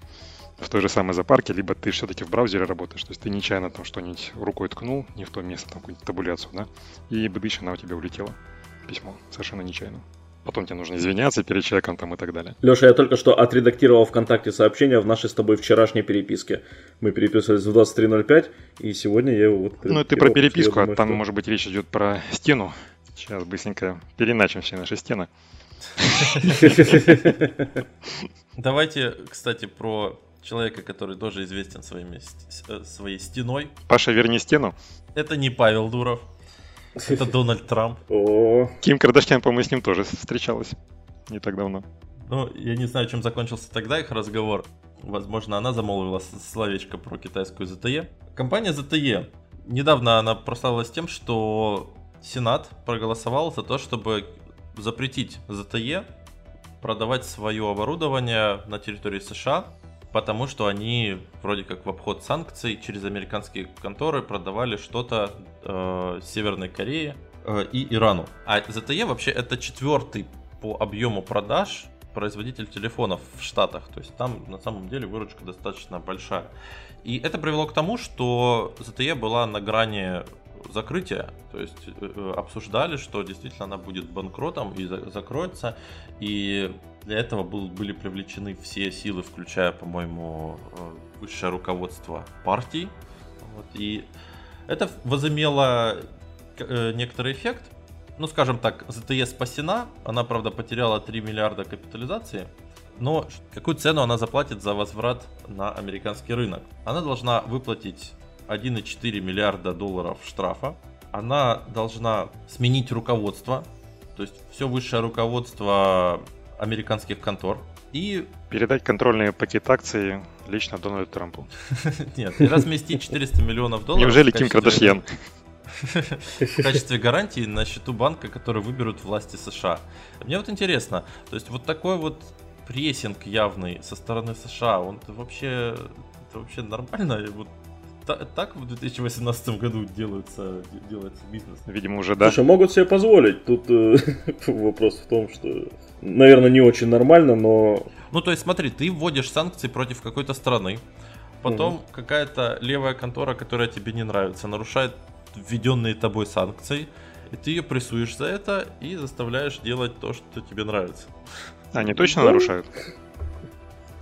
В той же самой запарке, либо ты все-таки в браузере работаешь, то есть ты нечаянно там что-нибудь рукой ткнул, не в то место, там какую-нибудь табуляцию, да, и бдыщ, она у тебя улетела. Письмо, совершенно нечаянно. Потом тебе нужно извиняться перед человеком там и так далее. Леша, я только что отредактировал ВКонтакте сообщение в нашей с тобой вчерашней переписке. Мы переписывались в 23.05, и сегодня я его вот... Ну, ты про переписку, а думаю, а там, что... может быть, речь идет про стену. Сейчас быстренько переначим все наши стены. Давайте, кстати, про человека, который тоже известен своими, э, своей стеной. Паша, верни стену. Это не Павел Дуров. Это Дональд Трамп. (laughs) Ким Кардашьян, по-моему, с ним тоже встречалась не так давно. Ну, я не знаю, чем закончился тогда их разговор. Возможно, она замолвила словечко про китайскую ZTE. Компания ZTE. Недавно она прославилась тем, что Сенат проголосовал за то, чтобы запретить ZTE продавать свое оборудование на территории США потому что они вроде как в обход санкций через американские конторы продавали что-то э, Северной Корее э, и Ирану. А ZTE вообще это четвертый по объему продаж производитель телефонов в Штатах. То есть там на самом деле выручка достаточно большая. И это привело к тому, что ZTE была на грани закрытия. То есть э, э, обсуждали, что действительно она будет банкротом и закроется. И для этого был, были привлечены все силы, включая, по-моему, э, высшее руководство партии. Вот, и это возымело некоторый эффект. Ну, скажем так, ZTE спасена. Она, правда, потеряла 3 миллиарда капитализации. Но какую цену она заплатит за возврат на американский рынок? Она должна выплатить 1,4 миллиарда долларов штрафа. Она должна сменить руководство, то есть все высшее руководство американских контор. И Передать контрольные пакет акций лично Дональду Трампу. (laughs) Нет, и разместить 400 миллионов долларов. Неужели Ким Кардашьян? (laughs) В качестве гарантии на счету банка, который выберут власти США. Мне вот интересно, то есть вот такой вот прессинг явный со стороны США, он вообще, это вообще нормально? Вот так в 2018 году делается, делается бизнес? Видимо, уже да. Слушай, могут себе позволить. Тут э, (laughs) вопрос в том, что, наверное, не очень нормально, но... Ну, то есть, смотри, ты вводишь санкции против какой-то страны, потом угу. какая-то левая контора, которая тебе не нравится, нарушает введенные тобой санкции, и ты ее прессуешь за это и заставляешь делать то, что тебе нравится. Они точно да? нарушают?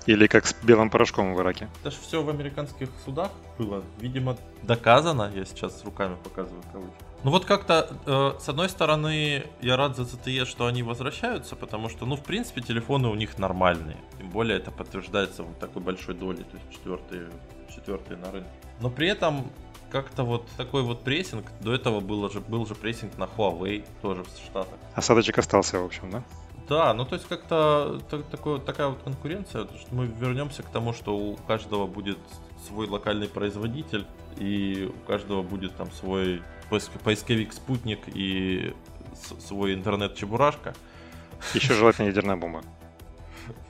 Или как с белым порошком в Ираке? Это же все в американских судах было. Видимо, доказано. Я сейчас руками показываю кавычки. Ну вот как-то, э, с одной стороны, я рад за ZTE, что они возвращаются, потому что, ну, в принципе, телефоны у них нормальные. Тем более это подтверждается вот такой большой долей, то есть четвертые, четвертые на рынке. Но при этом как-то вот такой вот прессинг, до этого было же, был же прессинг на Huawei, тоже в Штатах. Осадочек остался, в общем, да? Да, ну то есть как-то так, такое, такая вот конкуренция, что мы вернемся к тому, что у каждого будет свой локальный производитель, и у каждого будет там свой поисковик спутник и свой интернет-чебурашка. Еще желательно ядерная бомба. (laughs)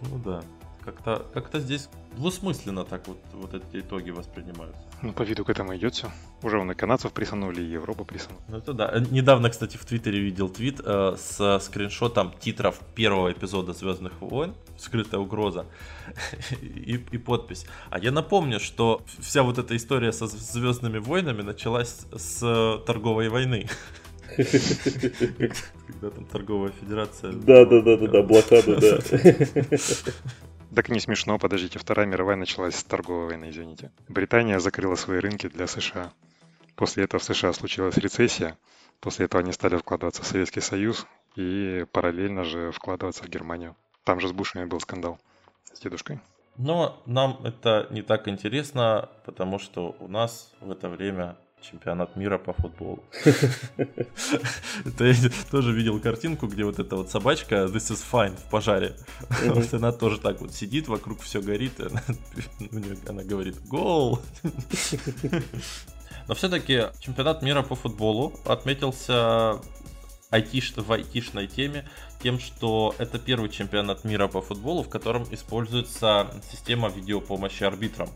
Ну да. Как-то как здесь двусмысленно так вот, вот эти итоги воспринимаются. Ну, по виду к этому идет все. Уже он и канадцев присанули, и Европу присанули. Ну, это да. Недавно, кстати, в Твиттере видел твит э, с скриншотом титров первого эпизода Звездных войн «Скрытая угроза» (laughs) и, и подпись. А я напомню, что вся вот эта история со Звездными войнами началась с торговой войны. (laughs) Когда там торговая федерация... Да, да, да, (laughs) Так не смешно, подождите, Вторая мировая началась с торговой войны, извините. Британия закрыла свои рынки для США. После этого в США случилась рецессия, после этого они стали вкладываться в Советский Союз и параллельно же вкладываться в Германию. Там же с Бушами был скандал с дедушкой. Но нам это не так интересно, потому что у нас в это время чемпионат мира по футболу. (laughs) Это я тоже видел картинку, где вот эта вот собачка This is fine в пожаре. Она тоже так вот сидит, вокруг все горит, она говорит гол. Но все-таки чемпионат мира по футболу отметился айтиш, в айтишной теме тем, что это первый чемпионат мира по футболу, в котором используется система видеопомощи арбитрам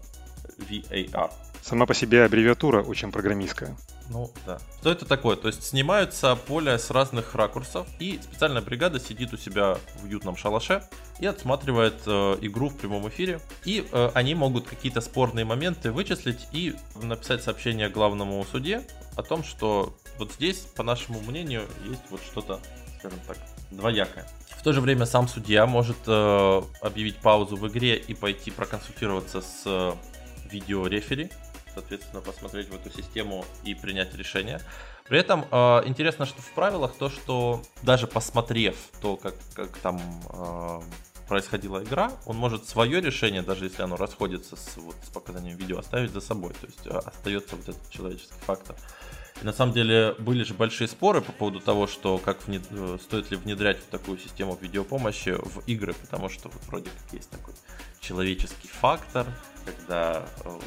VAR. Сама по себе аббревиатура очень программистская. Ну да. Что это такое? То есть снимаются поля с разных ракурсов, и специальная бригада сидит у себя в уютном шалаше и отсматривает э, игру в прямом эфире. И э, они могут какие-то спорные моменты вычислить и написать сообщение главному судье о том, что вот здесь, по нашему мнению, есть вот что-то, скажем так, двоякое. В то же время сам судья может э, объявить паузу в игре и пойти проконсультироваться с э, видеорефери, соответственно, посмотреть в эту систему и принять решение. При этом э, интересно, что в правилах то, что даже посмотрев то, как, как там э, происходила игра, он может свое решение, даже если оно расходится с, вот, с показанием видео, оставить за собой. То есть э, остается вот этот человеческий фактор. И на самом деле были же большие споры по поводу того, что как внед... Э, стоит ли внедрять в такую систему видеопомощи в игры, потому что вот вроде как есть такой человеческий фактор, когда э,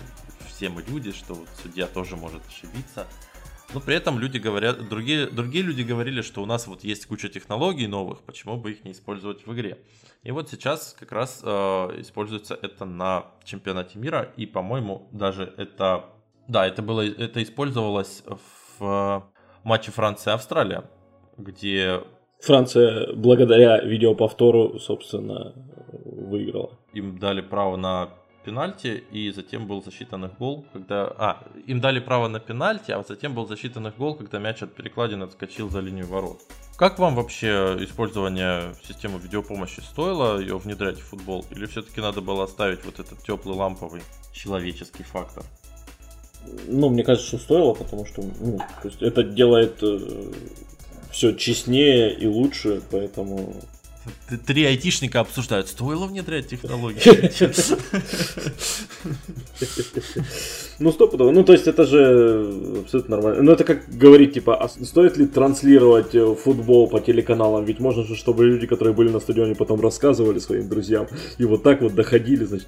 все мы люди, что вот судья тоже может ошибиться. Но при этом люди говорят, другие, другие люди говорили, что у нас вот есть куча технологий новых, почему бы их не использовать в игре. И вот сейчас как раз э, используется это на чемпионате мира, и, по-моему, даже это, да, это было, это использовалось в матче Франция-Австралия, где Франция благодаря видеоповтору, собственно, выиграла. Им дали право на пенальти, и затем был засчитан их гол, когда... А, им дали право на пенальти, а затем был засчитан их гол, когда мяч от перекладины отскочил за линию ворот. Как вам вообще использование системы видеопомощи? Стоило ее внедрять в футбол? Или все-таки надо было оставить вот этот теплый ламповый человеческий фактор? Ну, мне кажется, что стоило, потому что ну, то есть это делает э, все честнее и лучше, поэтому Три айтишника обсуждают, стоило внедрять технологии. Ну, стопудово. Ну, то есть, это же абсолютно нормально. Ну, это как говорить, типа, а стоит ли транслировать э, футбол по телеканалам? Ведь можно же, чтобы люди, которые были на стадионе, потом рассказывали своим друзьям. И вот так вот доходили, значит,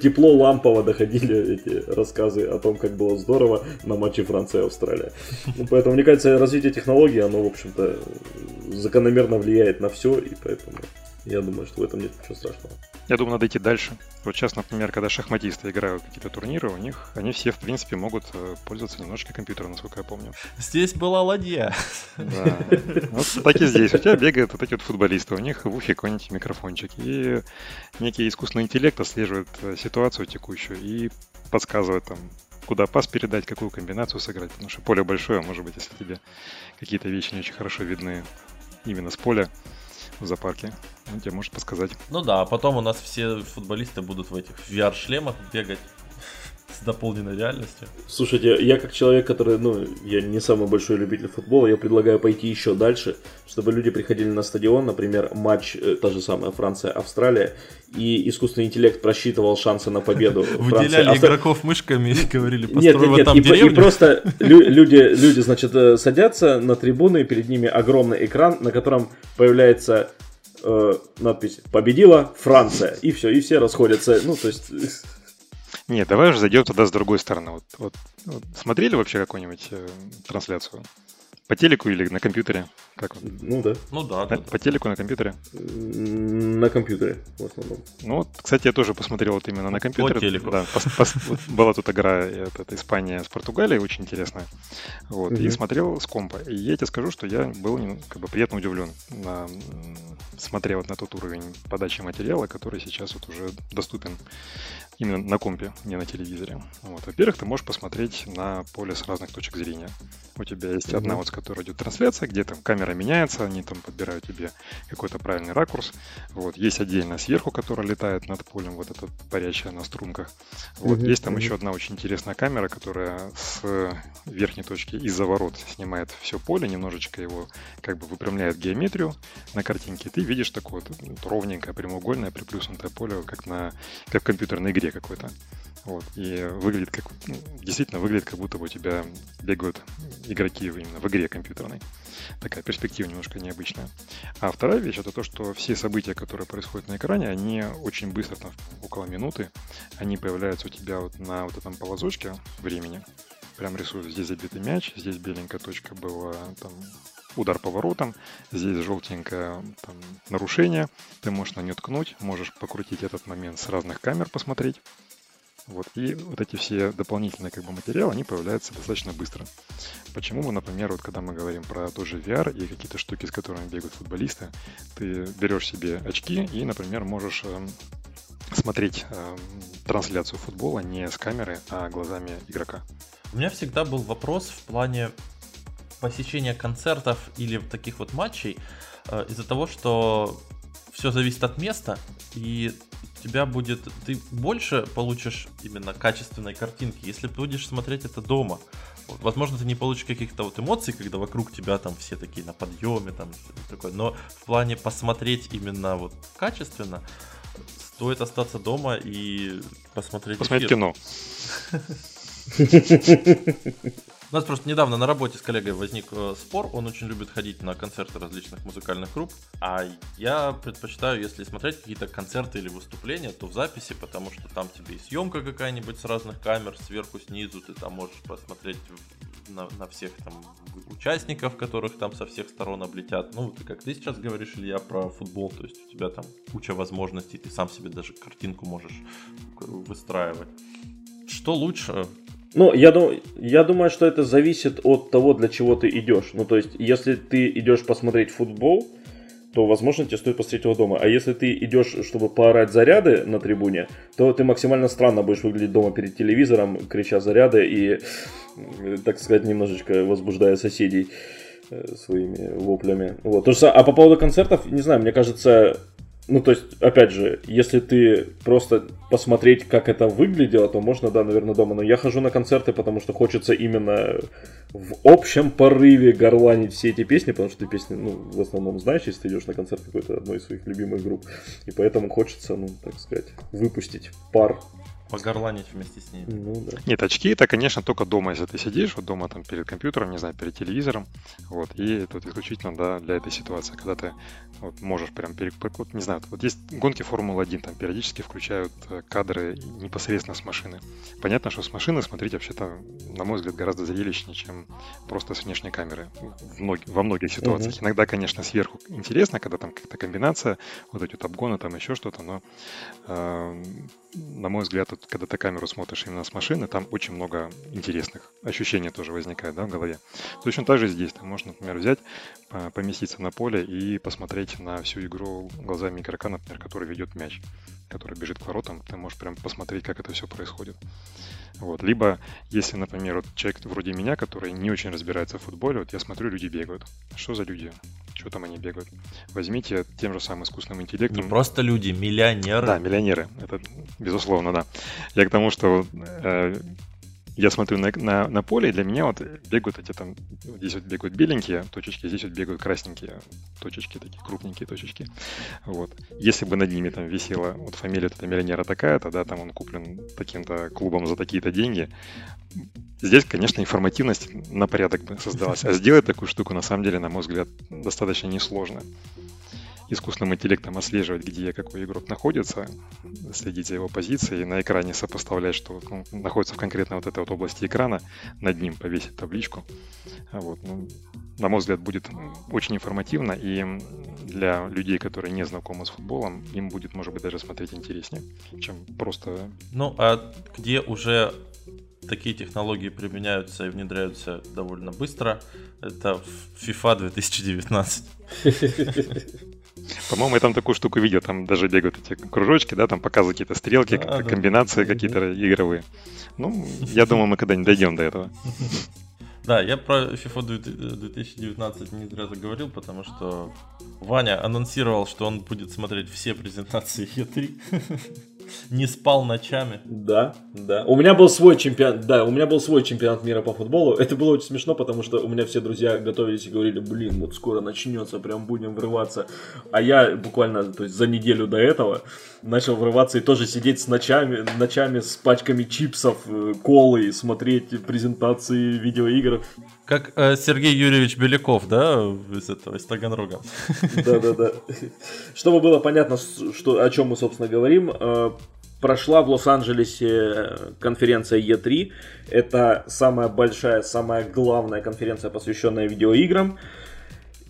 тепло лампово доходили эти рассказы о том, как было здорово на матче Франция-Австралия. Ну, поэтому, мне кажется, развитие технологий, оно, в общем-то, закономерно влияет на все, и поэтому я думаю, что в этом нет ничего страшного. Я думаю, надо идти дальше. Вот сейчас, например, когда шахматисты играют какие-то турниры, у них они все, в принципе, могут э, пользоваться немножечко компьютером, насколько я помню. Здесь была ладья. Да. Вот так и здесь. У тебя бегают вот эти вот футболисты, у них в ухе какой-нибудь микрофончик. И некий искусственный интеллект отслеживает э, ситуацию текущую и подсказывает там, куда пас передать, какую комбинацию сыграть. Потому что поле большое, может быть, если тебе какие-то вещи не очень хорошо видны именно с поля в зоопарке, он тебе может подсказать. Ну да, а потом у нас все футболисты будут в этих VR-шлемах бегать с дополненной реальностью. Слушайте, я как человек, который, ну, я не самый большой любитель футбола, я предлагаю пойти еще дальше, чтобы люди приходили на стадион, например, матч, э, та же самая Франция-Австралия, и искусственный интеллект просчитывал шансы на победу. (laughs) Выделяли игроков мышками и говорили, построй нет, нет, нет, и, и просто (laughs) люди, люди, значит, э, садятся на трибуны, перед ними огромный экран, на котором появляется э, надпись «Победила Франция», и все, и все расходятся, ну, то есть... Нет, давай уже зайдем тогда с другой стороны. Вот, вот, вот смотрели вообще какую-нибудь э, трансляцию? По телеку или на компьютере? Как вот? Ну да. Ну да, да. По телеку на компьютере? На компьютере, в основном. Ну вот, кстати, я тоже посмотрел вот именно на компьютере. По телеку. Да, пос, пос, вот была тут игра это, это Испания с Португалией, очень интересная. Вот, угу. и смотрел с компа. И я тебе скажу, что я был как бы приятно удивлен, на, смотря вот на тот уровень подачи материала, который сейчас вот уже доступен именно на компе, не на телевизоре. Вот. Во-первых, ты можешь посмотреть на поле с разных точек зрения. У тебя есть mm-hmm. одна, вот, с которой идет трансляция, где там камера меняется, они там подбирают тебе какой-то правильный ракурс. Вот. Есть отдельно сверху, которая летает над полем, вот эта парящая на струнках. Вот. Mm-hmm. Есть там mm-hmm. еще одна очень интересная камера, которая с верхней точки из-за ворот снимает все поле, немножечко его как бы выпрямляет геометрию на картинке. Ты видишь такое вот ровненькое прямоугольное приплюснутое поле, как, на, как в компьютерной игре какой-то. Вот. И выглядит как... Ну, действительно выглядит, как будто бы у тебя бегают игроки именно в игре компьютерной. Такая перспектива немножко необычная. А вторая вещь это то, что все события, которые происходят на экране, они очень быстро, там, около минуты, они появляются у тебя вот на вот этом полосочке времени. Прям рисуют, здесь забитый мяч, здесь беленькая точка была там удар по воротам, здесь желтенькое там, нарушение, ты можешь на нее ткнуть, можешь покрутить этот момент с разных камер, посмотреть. Вот, и вот эти все дополнительные как бы, материалы, они появляются достаточно быстро. Почему мы, например, вот когда мы говорим про тот же VR и какие-то штуки, с которыми бегают футболисты, ты берешь себе очки и, например, можешь э, смотреть э, трансляцию футбола не с камеры, а глазами игрока. У меня всегда был вопрос в плане посещения концертов или таких вот матчей э, из-за того, что все зависит от места, и у тебя будет, ты больше получишь именно качественной картинки, если будешь смотреть это дома. Вот, возможно, ты не получишь каких-то вот эмоций, когда вокруг тебя там все такие на подъеме, там такое, но в плане посмотреть именно вот качественно, стоит остаться дома и посмотреть Посмотреть эфир. кино. (laughs) У нас просто недавно на работе с коллегой возник э, спор. Он очень любит ходить на концерты различных музыкальных групп. А я предпочитаю, если смотреть какие-то концерты или выступления, то в записи, потому что там тебе и съемка какая-нибудь с разных камер, сверху, снизу. Ты там можешь посмотреть на, на всех там участников, которых там со всех сторон облетят. Ну, ты как ты сейчас говоришь, Илья, про футбол, то есть у тебя там куча возможностей, ты сам себе даже картинку можешь выстраивать. Что лучше? Ну, я, думаю, я думаю, что это зависит от того, для чего ты идешь. Ну, то есть, если ты идешь посмотреть футбол, то, возможно, тебе стоит посмотреть его дома. А если ты идешь, чтобы поорать заряды на трибуне, то ты максимально странно будешь выглядеть дома перед телевизором, крича заряды и, так сказать, немножечко возбуждая соседей э, своими воплями. Вот. То же самое. А по поводу концертов, не знаю, мне кажется, ну, то есть, опять же, если ты просто посмотреть, как это выглядело, то можно, да, наверное, дома. Но я хожу на концерты, потому что хочется именно в общем порыве горланить все эти песни, потому что ты песни, ну, в основном знаешь, если ты идешь на концерт какой-то одной из своих любимых групп. И поэтому хочется, ну, так сказать, выпустить пар Погорланить вместе с ней. Ну, да. Нет, очки это, конечно, только дома, если ты сидишь, вот дома там перед компьютером, не знаю, перед телевизором, вот, и это исключительно, да, для этой ситуации, когда ты вот, можешь прям, пере... вот, не знаю, вот есть гонки Формулы-1, там периодически включают э, кадры непосредственно с машины. Понятно, что с машины смотреть вообще-то, на мой взгляд, гораздо зрелищнее, чем просто с внешней камеры в мног... во многих ситуациях. Uh-huh. Иногда, конечно, сверху интересно, когда там какая-то комбинация, вот эти вот обгоны, там еще что-то, но э, на мой взгляд, вот, когда ты камеру смотришь именно с машины, там очень много интересных ощущений тоже возникает да, в голове. Точно так же здесь. Ты можешь, например, взять, поместиться на поле и посмотреть на всю игру глазами игрока, например, который ведет мяч, который бежит к воротам. Ты можешь прям посмотреть, как это все происходит. Вот. Либо, если, например, вот человек вроде меня, который не очень разбирается в футболе, вот я смотрю, люди бегают. Что за люди? Что там они бегают? Возьмите тем же самым искусственным интеллектом. Не просто люди, миллионеры. Да, миллионеры. Это безусловно, да. Я к тому, что э, я смотрю на, на, на поле, и для меня вот бегают эти там, здесь вот бегают беленькие точечки, здесь вот бегают красненькие точечки, такие крупненькие точечки. Вот. Если бы над ними там висела вот фамилия этого миллионера такая-то, да, там он куплен таким-то клубом за такие-то деньги, Здесь, конечно, информативность на порядок бы создалась. А сделать такую штуку, на самом деле, на мой взгляд, достаточно несложно искусственным интеллектом отслеживать, где какой игрок находится, следить за его позицией, на экране сопоставлять, что он находится в конкретно вот этой вот области экрана, над ним повесить табличку. Вот. Ну, на мой взгляд, будет очень информативно, и для людей, которые не знакомы с футболом, им будет, может быть, даже смотреть интереснее, чем просто... Ну, а где уже такие технологии применяются и внедряются довольно быстро, это FIFA 2019. По-моему, я там такую штуку видел, там даже бегают эти кружочки, да, там показывают какие-то стрелки, да, комбинации да. какие-то игровые. Ну, я думаю, мы когда-нибудь дойдем до этого. Да, я про FIFA 2019 не зря заговорил, потому что Ваня анонсировал, что он будет смотреть все презентации E3. Не спал ночами. Да, да. У меня был свой чемпионат, да, у меня был свой чемпионат мира по футболу. Это было очень смешно, потому что у меня все друзья готовились и говорили, блин, вот скоро начнется, прям будем врываться. А я буквально, то есть за неделю до этого начал врываться и тоже сидеть с ночами, ночами с пачками чипсов, э, колы, смотреть презентации видеоигр. Как э, Сергей Юрьевич Беляков, да, из этого, из Таганрога. Да-да-да. Чтобы было понятно, что, о чем мы, собственно, говорим, э, прошла в Лос-Анджелесе конференция E3. Это самая большая, самая главная конференция, посвященная видеоиграм.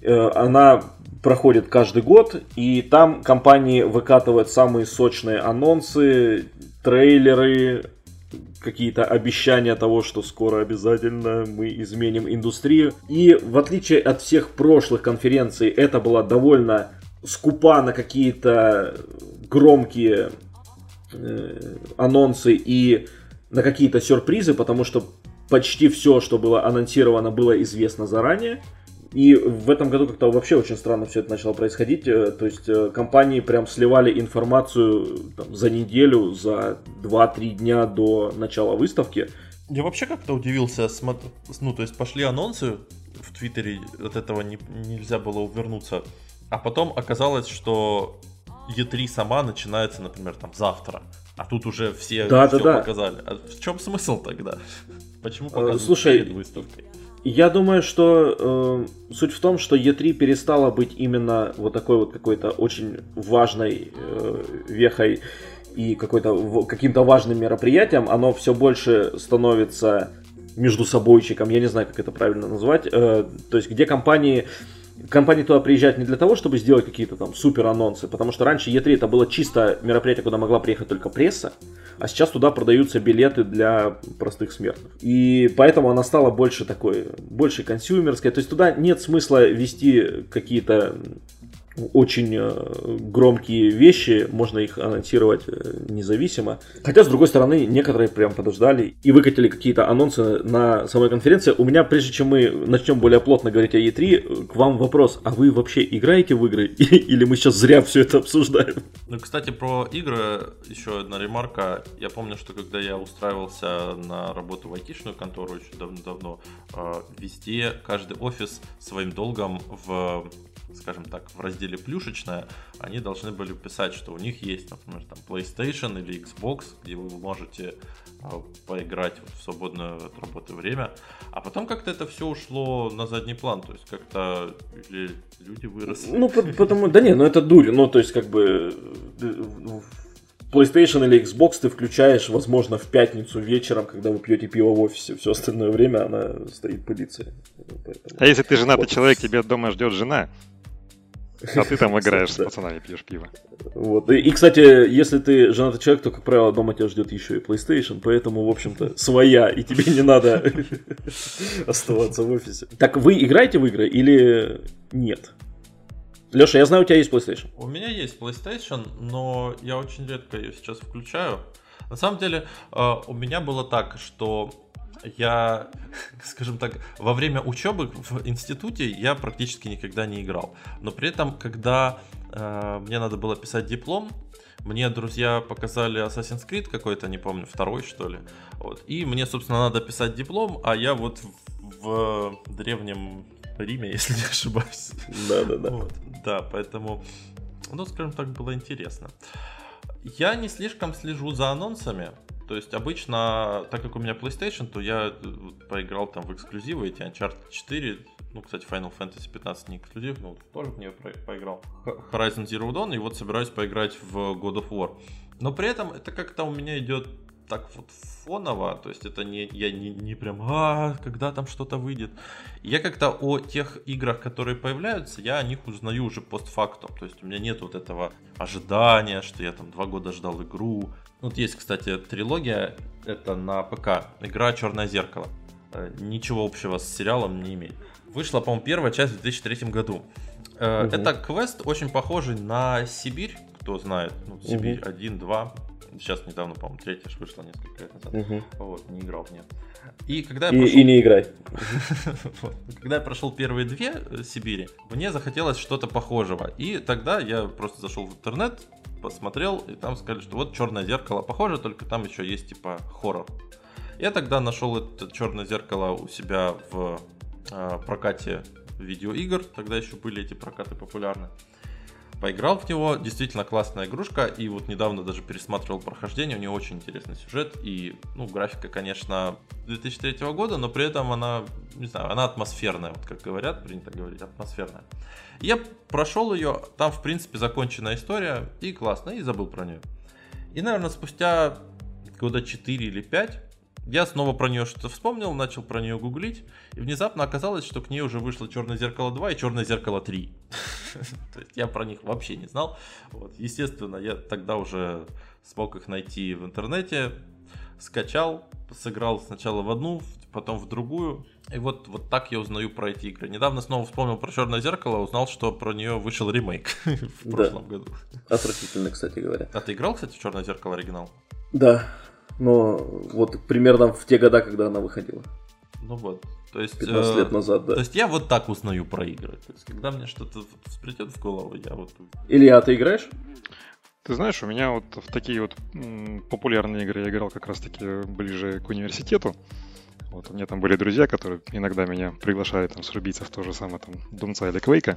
Э, она проходит каждый год, и там компании выкатывают самые сочные анонсы, трейлеры, какие-то обещания того, что скоро обязательно мы изменим индустрию. И в отличие от всех прошлых конференций, это была довольно скупа на какие-то громкие э, анонсы и на какие-то сюрпризы, потому что почти все, что было анонсировано, было известно заранее. И в этом году как-то вообще очень странно все это начало происходить. Э, то есть э, компании прям сливали информацию там, за неделю, за 2-3 дня до начала выставки. Я вообще как-то удивился, ну то есть пошли анонсы в Твиттере, от этого не, нельзя было увернуться. А потом оказалось, что E3 сама начинается, например, там завтра. А тут уже все, да, все да, да. показали. А в чем смысл тогда? Почему э, показывают Слушай, перед выставкой? Я думаю, что э, суть в том, что E3 перестала быть именно вот такой вот какой-то очень важной э, вехой и какой-то каким-то важным мероприятием. Оно все больше становится между собойчиком, я не знаю, как это правильно назвать. Э, то есть, где компании компании туда приезжают не для того, чтобы сделать какие-то там супер анонсы, потому что раньше E3 это было чисто мероприятие, куда могла приехать только пресса, а сейчас туда продаются билеты для простых смертных. И поэтому она стала больше такой, больше консюмерской, то есть туда нет смысла вести какие-то очень э, громкие вещи, можно их анонсировать э, независимо. Хотя, с другой стороны, некоторые прям подождали и выкатили какие-то анонсы на самой конференции. У меня, прежде чем мы начнем более плотно говорить о E3, к вам вопрос, а вы вообще играете в игры? (laughs) Или мы сейчас зря все это обсуждаем? Ну, кстати, про игры еще одна ремарка. Я помню, что когда я устраивался на работу в айтишную контору еще давно-давно, э, везде каждый офис своим долгом в скажем так, в разделе плюшечная, они должны были писать, что у них есть, например, там PlayStation или Xbox, где вы можете а, поиграть в свободное от работы время. А потом как-то это все ушло на задний план, то есть как-то люди выросли. Ну, потому, да не, ну это дурь, ну то есть как бы э, PlayStation или Xbox ты включаешь, возможно, в пятницу вечером, когда вы пьете пиво в офисе. Все остальное время она стоит пылиться. Поэтому... А если ты женатый вот. человек, тебя дома ждет жена, а ты там играешь с пацанами, пьешь пиво. Вот. И, кстати, если ты женатый человек, то, как правило, дома тебя ждет еще и PlayStation, поэтому, в общем-то, своя, и тебе не надо (laughs) оставаться в офисе. Так вы играете в игры или нет? Леша, я знаю, у тебя есть PlayStation. У меня есть PlayStation, но я очень редко ее сейчас включаю. На самом деле, э, у меня было так, что я, скажем так, во время учебы в институте я практически никогда не играл. Но при этом, когда э, мне надо было писать диплом, мне друзья показали Assassin's Creed какой-то, не помню, второй что ли. Вот. И мне, собственно, надо писать диплом, а я вот в, в древнем Риме, (laughs) если не ошибаюсь. Да, да, да. Вот. Да, поэтому, ну, скажем так, было интересно. Я не слишком слежу за анонсами, то есть обычно, так как у меня PlayStation, то я э, поиграл там в эксклюзивы, эти Uncharted 4, ну, кстати, Final Fantasy 15 не эксклюзив, но тоже в нее поиграл. Horizon Zero Dawn, и вот собираюсь поиграть в God of War. Но при этом это как-то у меня идет так вот фоново, то есть это не, я не, не прям, а, когда там что-то выйдет. Я как-то о тех играх, которые появляются, я о них узнаю уже постфактум, то есть у меня нет вот этого ожидания, что я там два года ждал игру, вот есть, кстати, трилогия, это на ПК, игра «Черное зеркало». Э, ничего общего с сериалом не имеет. Вышла, по-моему, первая часть в 2003 году. Угу. Это квест очень похожий на Сибирь, кто знает. Ну, Сибирь угу. 1, 2. Сейчас недавно, по-моему, третья вышла несколько лет назад. Угу. Вот, не играл в нее. И когда я и, прошел... и не играй. (laughs) когда я прошел первые две э, Сибири, мне захотелось что-то похожего. И тогда я просто зашел в интернет, посмотрел, и там сказали, что вот черное зеркало похоже, только там еще есть типа хоррор. Я тогда нашел это черное зеркало у себя в э, прокате видеоигр, тогда еще были эти прокаты популярны. Поиграл в него, действительно классная игрушка, и вот недавно даже пересматривал прохождение, у нее очень интересный сюжет, и, ну, графика, конечно, 2003 года, но при этом она, не знаю, она атмосферная, вот как говорят, принято говорить, атмосферная. Я прошел ее, там, в принципе, законченная история, и классно, и забыл про нее. И, наверное, спустя года 4 или 5 я снова про нее что-то вспомнил, начал про нее гуглить, и внезапно оказалось, что к ней уже вышло Черное зеркало 2 и Черное зеркало 3. (laughs) То есть я про них вообще не знал. Естественно, я тогда уже смог их найти в интернете, скачал, сыграл сначала в одну, потом в другую. И вот, вот так я узнаю про эти игры. Недавно снова вспомнил про Черное зеркало, узнал, что про нее вышел ремейк (laughs) в прошлом году. Отвратительно, кстати говоря. А ты играл, кстати, в Черное зеркало оригинал? Да, но вот примерно в те года, когда она выходила. Ну вот. То есть, 15 э, лет назад, да. То есть я вот так узнаю про игры. То есть когда мне что-то всплетет в голову, я вот... Илья, ты играешь? Ты знаешь, у меня вот в такие вот популярные игры я играл как раз-таки ближе к университету. Вот у меня там были друзья, которые иногда меня приглашали там срубиться в то же самое там Думца или Квейка.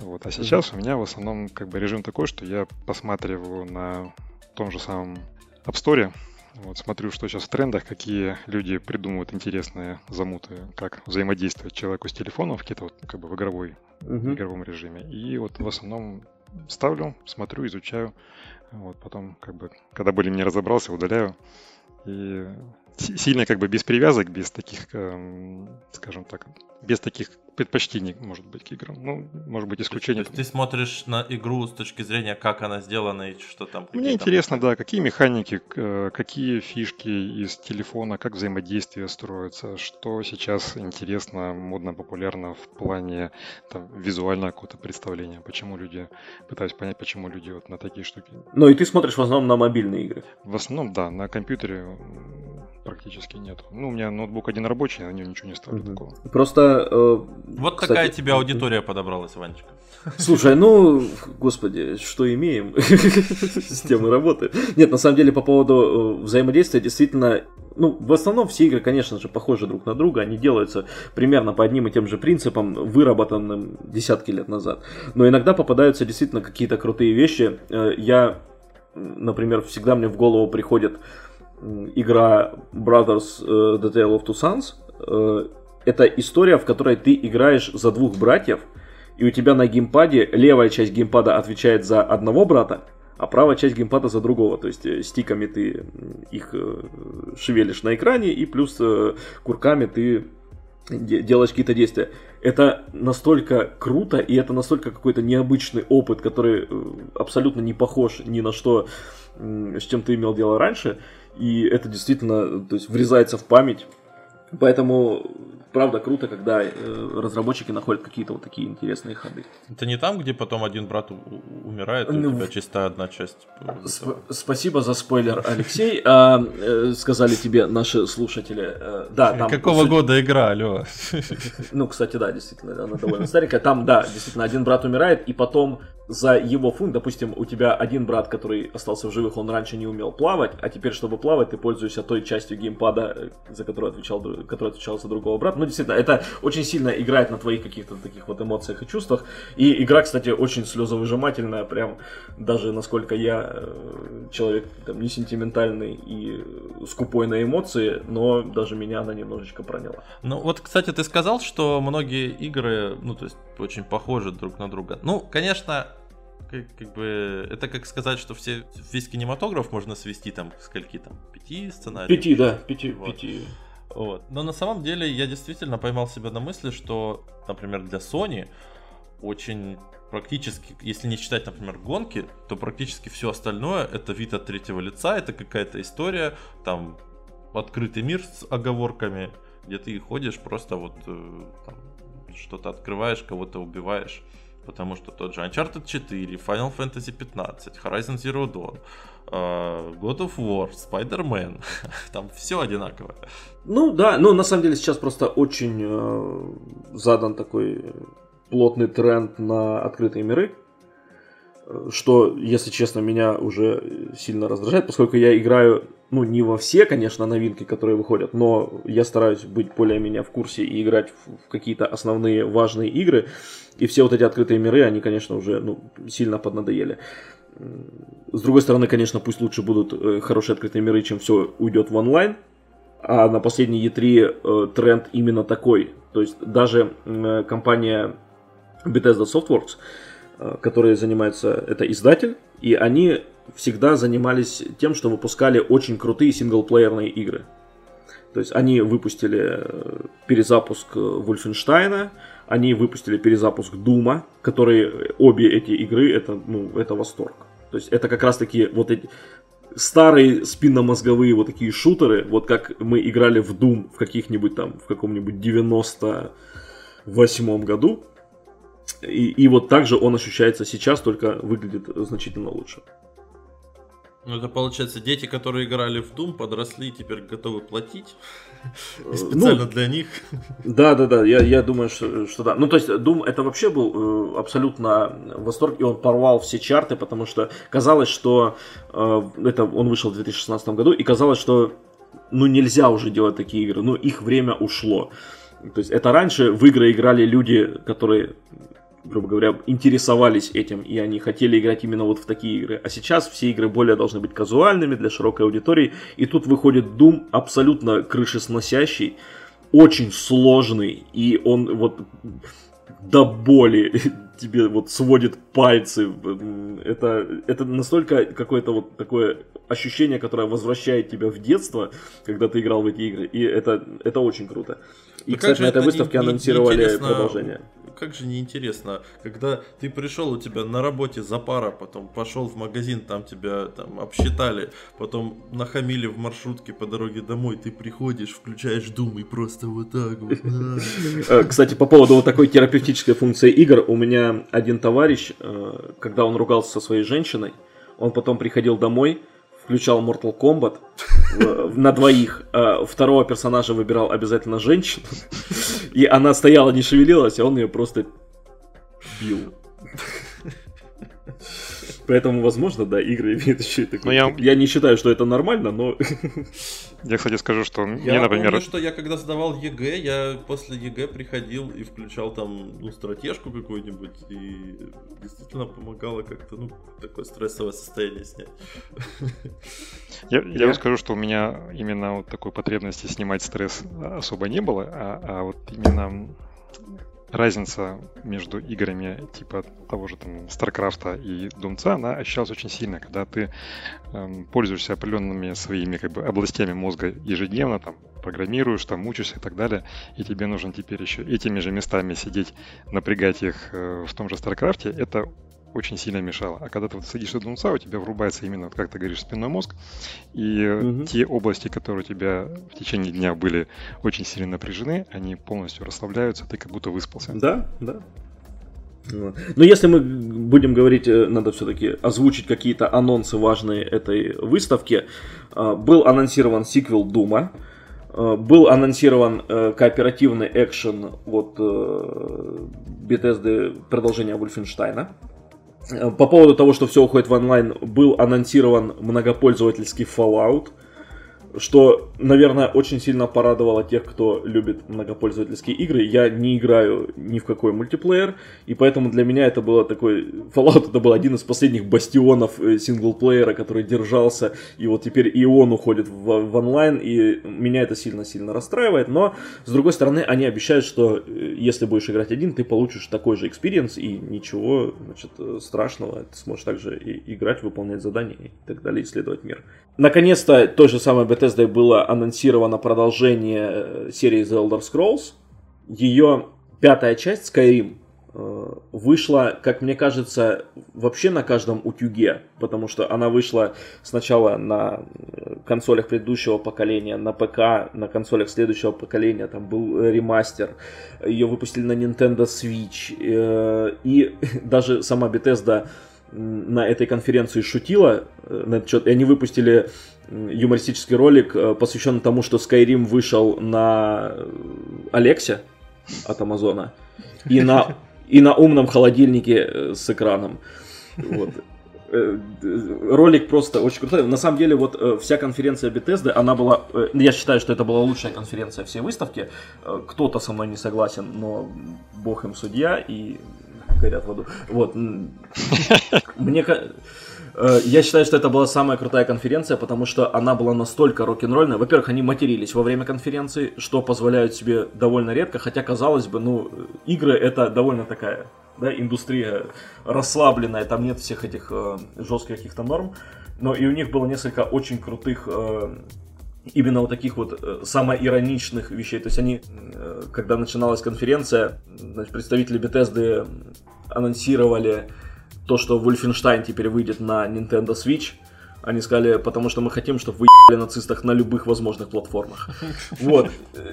Вот. А сейчас у меня в основном как бы режим такой, что я посматриваю на том же самом App Store, вот смотрю, что сейчас в трендах, какие люди придумывают интересные замуты, как взаимодействовать человеку с телефоном в какие-то вот как бы в игровой, uh-huh. игровом режиме. И вот в основном ставлю, смотрю, изучаю. Вот потом, как бы, когда были не разобрался, удаляю. И сильно как бы без привязок, без таких, эм, скажем так, без таких предпочтений, может быть, к играм. Ну, может быть, исключение. То есть ты смотришь на игру с точки зрения, как она сделана и что там. Мне интересно, там... да, какие механики, какие фишки из телефона, как взаимодействие строится, что сейчас интересно, модно, популярно в плане там, визуального какого-то представления, почему люди, пытаюсь понять, почему люди вот на такие штуки. Ну и ты смотришь в основном на мобильные игры? В основном, да, на компьютере практически нет. Ну, у меня ноутбук один рабочий, на нем ничего не ставлю угу. такого. Просто... Э, вот кстати, такая тебе аудитория подобралась, Ванечка. Слушай, ну, господи, что имеем, (laughs) с тем и работаем. Нет, на самом деле, по поводу э, взаимодействия, действительно, ну, в основном все игры, конечно же, похожи друг на друга, они делаются примерно по одним и тем же принципам, выработанным десятки лет назад. Но иногда попадаются действительно какие-то крутые вещи. Э, я, например, всегда мне в голову приходит игра Brothers uh, The Tale of Two Sons. Uh, это история, в которой ты играешь за двух братьев, и у тебя на геймпаде левая часть геймпада отвечает за одного брата, а правая часть геймпада за другого. То есть э, стиками ты их шевелишь на экране, и плюс курками ты делаешь какие-то действия. Это настолько круто, и это настолько какой-то необычный опыт, который абсолютно не похож ни на что, с чем ты имел дело раньше и это действительно то есть, врезается в память. Поэтому правда круто, когда э, разработчики находят какие-то вот такие интересные ходы. Это не там, где потом один брат умирает, и у ну, тебя чистая одна часть. Сп- спасибо за спойлер, Алексей. А, э, сказали тебе наши слушатели. Э, да, там, Какого года игра, алло? Ну, кстати, да, действительно, она довольно старенькая. Там, да, действительно, один брат умирает, и потом за его фунт, допустим, у тебя один брат, который остался в живых, он раньше не умел плавать, а теперь, чтобы плавать, ты пользуешься той частью геймпада, за которую отвечал, который отвечал за другого брата. Ну, действительно, это очень сильно играет на твоих каких-то таких вот эмоциях и чувствах. И игра, кстати, очень слезовыжимательная, прям даже насколько я э, человек там, не сентиментальный и скупой на эмоции, но даже меня она немножечко проняла. Ну, вот, кстати, ты сказал, что многие игры, ну, то есть, очень похожи друг на друга. Ну, конечно, как, как бы это как сказать, что все весь кинематограф можно свести там к скольки там пяти сценариев. Пяти, да, пяти, вот. пяти. Вот. Но на самом деле я действительно поймал себя на мысли, что, например, для Sony очень практически, если не считать, например, гонки, то практически все остальное это вид от третьего лица, это какая-то история, там открытый мир с оговорками, где ты ходишь просто вот э, там, что-то открываешь, кого-то убиваешь. Потому что тот же Uncharted 4, Final Fantasy 15, Horizon Zero Dawn, э, God of War, Spider-Man, (laughs) там все одинаково. Ну да, ну на самом деле сейчас просто очень э, задан такой плотный тренд на открытые миры, что, если честно, меня уже сильно раздражает, поскольку я играю, ну, не во все, конечно, новинки, которые выходят, но я стараюсь быть более-менее в курсе и играть в какие-то основные важные игры, и все вот эти открытые миры, они, конечно, уже ну, сильно поднадоели. С другой стороны, конечно, пусть лучше будут э, хорошие открытые миры, чем все уйдет в онлайн, а на последней E3 э, тренд именно такой. То есть даже э, компания Bethesda Softworks, э, которые занимаются, это издатель, и они всегда занимались тем, что выпускали очень крутые синглплеерные игры. То есть они выпустили э, перезапуск Вульфенштайна, они выпустили перезапуск Дума, которые обе эти игры это, ну, это восторг. То есть это как раз таки вот эти старые спинномозговые вот такие шутеры, вот как мы играли в Doom в каких-нибудь там, в каком-нибудь 98 году, и, и вот так же он ощущается сейчас, только выглядит значительно лучше. Ну, это получается, дети, которые играли в Doom, подросли и теперь готовы платить. И специально ну, для них. Да, да, да, я, я думаю, что, что да. Ну, то есть, Doom это вообще был э, абсолютно восторг, и он порвал все чарты, потому что казалось, что э, это он вышел в 2016 году, и казалось, что ну нельзя уже делать такие игры, ну их время ушло. То есть это раньше в игры играли люди, которые грубо говоря, интересовались этим, и они хотели играть именно вот в такие игры. А сейчас все игры более должны быть казуальными для широкой аудитории, и тут выходит Doom абсолютно крышесносящий, очень сложный, и он вот до боли (laughs) тебе вот сводит пальцы. Это, это настолько какое-то вот такое ощущение, которое возвращает тебя в детство, когда ты играл в эти игры. И это, это очень круто. И, кстати, на этой выставке анонсировали продолжение. Как же неинтересно, когда ты пришел, у тебя на работе за пара, потом пошел в магазин, там тебя там обсчитали, потом нахамили в маршрутке по дороге домой, ты приходишь, включаешь Doom и просто вот так вот. Э, кстати, по поводу вот такой терапевтической функции игр, у меня один товарищ, э, когда он ругался со своей женщиной, он потом приходил домой, включал Mortal Kombat на двоих, а второго персонажа выбирал обязательно женщину, (laughs) и она стояла, не шевелилась, а он ее просто бил. Поэтому, возможно, да, игры имеют еще и такой. Я... я не считаю, что это нормально, но... (laughs) Я, кстати, скажу, что я мне, например... Помню, что я когда сдавал ЕГЭ, я после ЕГЭ приходил и включал там, ну, стратежку какую-нибудь, и действительно помогало как-то, ну, такое стрессовое состояние снять. Я, я, я вам скажу, что у меня именно вот такой потребности снимать стресс особо не было, а, а вот именно разница между играми типа того же там Старкрафта и Думца, она ощущалась очень сильно, когда ты эм, пользуешься определенными своими как бы областями мозга ежедневно, там программируешь, там учишься и так далее, и тебе нужно теперь еще этими же местами сидеть, напрягать их э, в том же Старкрафте, это очень сильно мешало. А когда ты вот садишься Думца, у тебя врубается именно, как ты говоришь, спинной мозг, и угу. те области, которые у тебя в течение дня были очень сильно напряжены, они полностью расслабляются, ты как будто выспался. Да, да. Но если мы будем говорить, э, надо все-таки озвучить какие-то анонсы важные этой выставки. Э, был анонсирован сиквел Дума, э, был анонсирован кооперативный экшен от Bethesda продолжения Wolfenstein. По поводу того, что все уходит в онлайн, был анонсирован многопользовательский Fallout – что, наверное, очень сильно порадовало тех, кто любит многопользовательские игры. Я не играю ни в какой мультиплеер, и поэтому для меня это было такой... Fallout это был один из последних бастионов э, синглплеера, который держался, и вот теперь и он уходит в, в онлайн, и меня это сильно-сильно расстраивает, но, с другой стороны, они обещают, что э, если будешь играть один, ты получишь такой же experience, и ничего, значит, э, страшного, ты сможешь также и играть, выполнять задания и так далее, исследовать мир. Наконец-то той же самой Bethesda было анонсировано продолжение э, серии The Elder Scrolls. Ее пятая часть, Skyrim, э, вышла, как мне кажется, вообще на каждом утюге, потому что она вышла сначала на э, консолях предыдущего поколения, на ПК, на консолях следующего поколения, там был ремастер, ее выпустили на Nintendo Switch, и (laughs) даже сама Bethesda на этой конференции шутила на и они выпустили юмористический ролик, э, посвященный тому, что Skyrim вышел на Алексе от Амазона и на, и на умном холодильнике э, с экраном. Вот. Ролик просто очень крутой. На самом деле, вот вся конференция Bethesda, она была... Я считаю, что это была лучшая конференция всей выставки. Кто-то со мной не согласен, но бог им судья, и горят в аду. Вот. (laughs) Мне э, я считаю, что это была самая крутая конференция, потому что она была настолько рок-н-ролльная. Во-первых, они матерились во время конференции, что позволяют себе довольно редко, хотя, казалось бы, ну, игры это довольно такая да, индустрия расслабленная, там нет всех этих э, жестких каких-то норм. Но и у них было несколько очень крутых э, именно вот таких вот э, самоироничных вещей. То есть они, э, когда начиналась конференция, значит, представители Bethesda анонсировали то, что Wolfenstein теперь выйдет на Nintendo Switch. Они сказали, потому что мы хотим, чтобы вы ебали нацистах на любых возможных платформах. (laughs) Вот.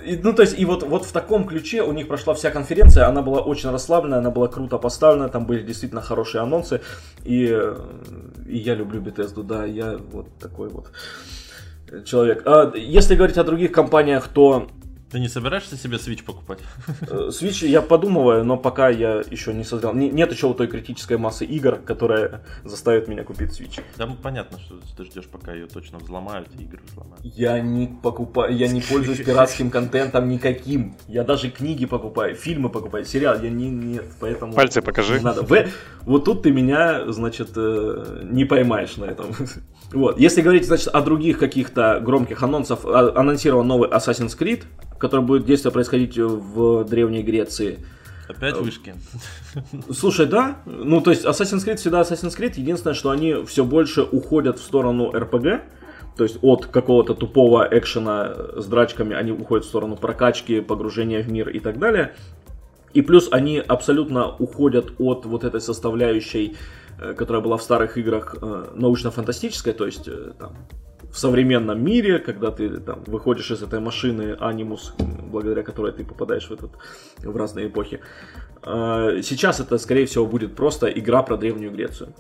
И, ну, то есть, и вот, вот в таком ключе у них прошла вся конференция, она была очень расслабленная, она была круто поставлена, там были действительно хорошие анонсы, и, и я люблю Bethesda, да, я вот такой вот человек. А если говорить о других компаниях, то ты не собираешься себе Switch покупать? Э, Switch я подумываю, но пока я еще не создал. Нет еще вот той критической массы игр, которая заставит меня купить Switch. Да, понятно, что ты ждешь, пока ее точно взломают, и игры взломают. Я не покупаю, я не пользуюсь пиратским контентом никаким. Я даже книги покупаю, фильмы покупаю, сериал. Я не нет, поэтому. Пальцы покажи. Надо. Вот тут ты меня, значит, э, не поймаешь на этом. (laughs) Вот. Если говорить, значит, о других каких-то громких анонсах, а, анонсирован новый Assassin's Creed, который будет действие происходить в Древней Греции. Опять э, вышки. Слушай, да. Ну, то есть Assassin's Creed всегда Assassin's Creed. Единственное, что они все больше уходят в сторону RPG. То есть от какого-то тупого экшена с драчками они уходят в сторону прокачки, погружения в мир и так далее. И плюс они абсолютно уходят от вот этой составляющей, которая была в старых играх, э, научно-фантастической, то есть э, там, в современном мире, когда ты там выходишь из этой машины Анимус, благодаря которой ты попадаешь в, этот, в разные эпохи. Сейчас это, скорее всего, будет просто игра про Древнюю Грецию.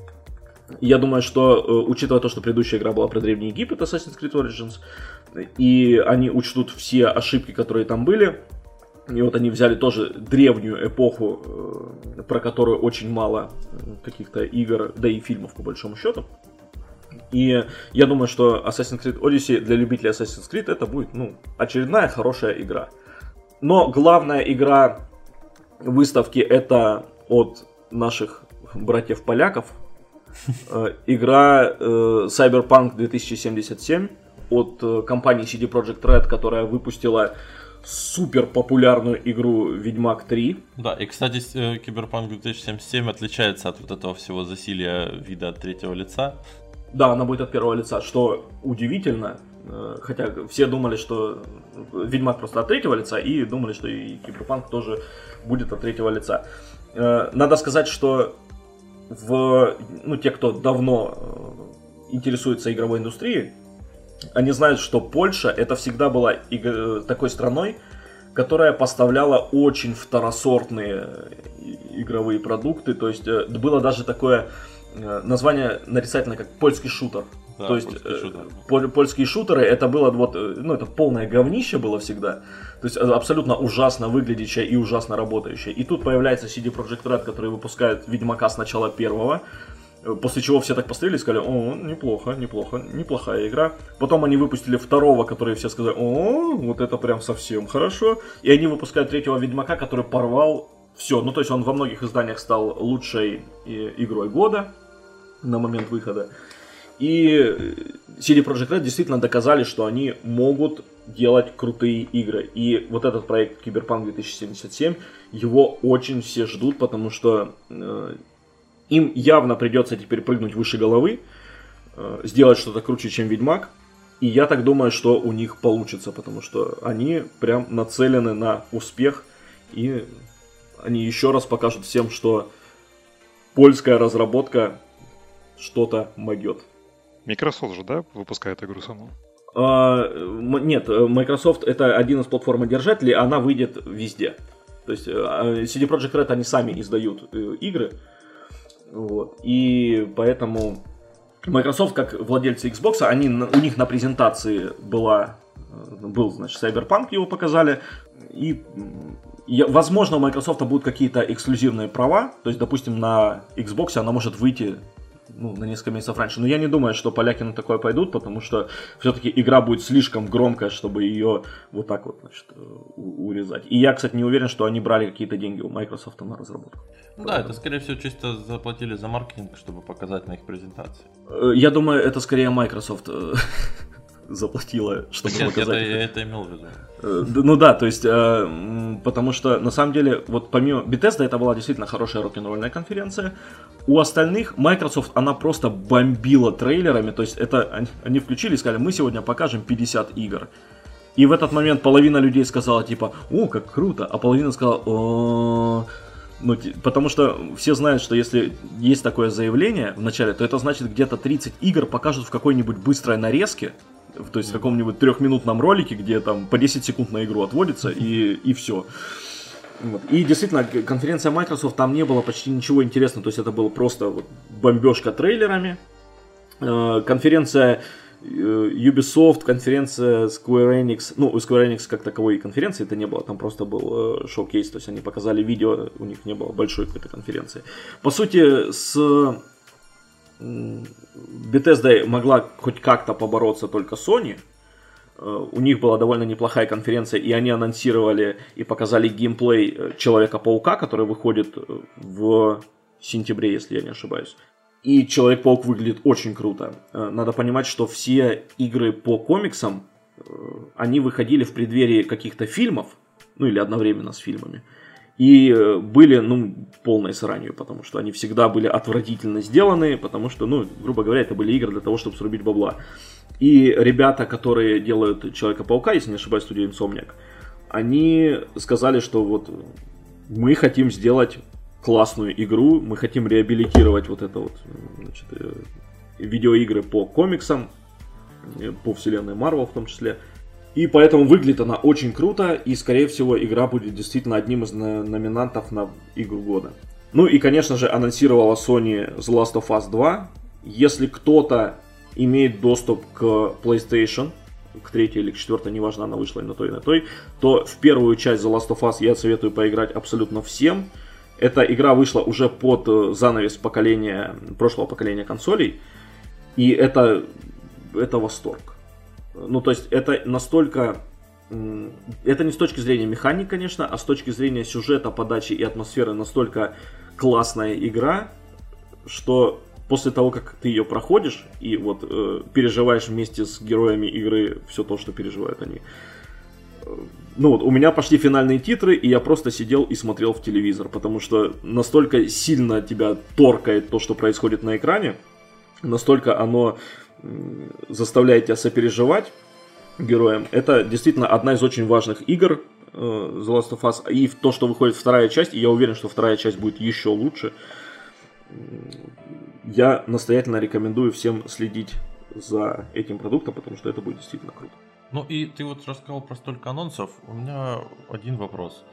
Я думаю, что, учитывая то, что предыдущая игра была про Древний Египет, Assassin's Creed Origins, и они учтут все ошибки, которые там были, и вот они взяли тоже древнюю эпоху, э, про которую очень мало каких-то игр, да и фильмов по большому счету. И я думаю, что Assassin's Creed Odyssey для любителей Assassin's Creed это будет ну, очередная хорошая игра. Но главная игра выставки это от наших братьев-поляков. Э, игра э, Cyberpunk 2077 от компании CD Projekt Red, которая выпустила супер популярную игру Ведьмак 3. Да, и, кстати, э, Киберпанк 2077 отличается от вот этого всего засилия вида от третьего лица. Да, она будет от первого лица, что удивительно, э, хотя все думали, что Ведьмак просто от третьего лица, и думали, что и Киберпанк тоже будет от третьего лица. Э, надо сказать, что в, ну, те, кто давно интересуется игровой индустрией, они знают, что Польша это всегда была такой страной, которая поставляла очень второсортные игровые продукты. То есть э, было даже такое э, название нарицательное, как польский шутер. Да, То есть польские, шутер. Поль, польские шутеры это было вот, э, ну это полное говнище было всегда. То есть абсолютно ужасно выглядящее и ужасно работающее. И тут появляется CD Projekt Red, который выпускает Ведьмака с начала первого. После чего все так посмотрели и сказали, о, неплохо, неплохо, неплохая игра. Потом они выпустили второго, который все сказали, о, вот это прям совсем хорошо. И они выпускают третьего Ведьмака, который порвал все. Ну, то есть он во многих изданиях стал лучшей игрой года на момент выхода. И CD Projekt Red действительно доказали, что они могут делать крутые игры. И вот этот проект Cyberpunk 2077, его очень все ждут, потому что э, им явно придется теперь прыгнуть выше головы, э, сделать что-то круче, чем Ведьмак. И я так думаю, что у них получится, потому что они прям нацелены на успех. И они еще раз покажут всем, что польская разработка что-то могет. Microsoft же, да, выпускает игру саму? А, нет, Microsoft это один из платформодержателей, она выйдет везде. То есть э, CD Projekt Red они сами издают э, игры, вот. И поэтому Microsoft, как владельцы Xbox, они, у них на презентации была, э, был, значит, Cyberpunk, его показали. И, возможно, у Microsoft будут какие-то эксклюзивные права. То есть, допустим, на Xbox она может выйти ну, на несколько месяцев раньше. Но я не думаю, что поляки на такое пойдут, потому что все-таки игра будет слишком громкая, чтобы ее вот так вот значит, урезать. И я, кстати, не уверен, что они брали какие-то деньги у Microsoft на разработку. Ну да, это скорее всего чисто заплатили за маркетинг, чтобы показать на их презентации. Э, я думаю, это скорее Microsoft э, (laughs) заплатила, чтобы Нет, показать. Это, я это имел в виду. Э, ну да, то есть, э, потому что на самом деле, вот помимо Bethesda это была действительно хорошая рок-н-ролльная конференция. У остальных Microsoft, она просто бомбила трейлерами, то есть это они, они включили и сказали, мы сегодня покажем 50 игр. И в этот момент половина людей сказала типа, о, как круто, а половина сказала, о, ну, потому что все знают, что если есть такое заявление в начале, то это значит где-то 30 игр покажут в какой-нибудь быстрой нарезке, то есть в каком-нибудь трехминутном ролике, где там по 10 секунд на игру отводится и, и все. Вот. И действительно, конференция Microsoft, там не было почти ничего интересного, то есть это было просто вот бомбежка трейлерами. Э, конференция э, Ubisoft, конференция Square Enix, ну, у Square Enix как таковой конференции это не было, там просто был э, шоу-кейс, то есть они показали видео, у них не было большой какой-то конференции. По сути, с Bethesda могла хоть как-то побороться только Sony. Э, у них была довольно неплохая конференция, и они анонсировали и показали геймплей э, Человека-паука, который выходит э, в сентябре, если я не ошибаюсь. И Человек-паук выглядит очень круто. Надо понимать, что все игры по комиксам, они выходили в преддверии каких-то фильмов, ну или одновременно с фильмами. И э, были, ну, полной сранью, потому что они всегда были отвратительно сделаны, потому что, ну, грубо говоря, это были игры для того, чтобы срубить бабла. И ребята, которые делают Человека-паука, если не ошибаюсь, студия Insomniac, они сказали, что вот мы хотим сделать классную игру, мы хотим реабилитировать вот это вот, значит, э, видеоигры по комиксам, э, по вселенной Марвел в том числе, и поэтому выглядит она очень круто, и, скорее всего, игра будет действительно одним из номинантов на игру года. Ну и, конечно же, анонсировала Sony The Last of Us 2. Если кто-то имеет доступ к PlayStation, к третьей или к четвертой, неважно, она вышла и на той, и на той, то в первую часть The Last of Us я советую поиграть абсолютно всем. Эта игра вышла уже под э, занавес поколения, прошлого поколения консолей, и это, это восторг. Ну, то есть это настолько... Это не с точки зрения механик, конечно, а с точки зрения сюжета, подачи и атмосферы настолько классная игра, что после того, как ты ее проходишь и вот э, переживаешь вместе с героями игры все то, что переживают они. Э, ну вот, у меня пошли финальные титры, и я просто сидел и смотрел в телевизор, потому что настолько сильно тебя торкает то, что происходит на экране, настолько оно заставляет тебя сопереживать героям. Это действительно одна из очень важных игр э, The Last of Us. И то, что выходит вторая часть, и я уверен, что вторая часть будет еще лучше. Я настоятельно рекомендую всем следить за этим продуктом, потому что это будет действительно круто. Ну и ты вот рассказал про столько анонсов. У меня один вопрос.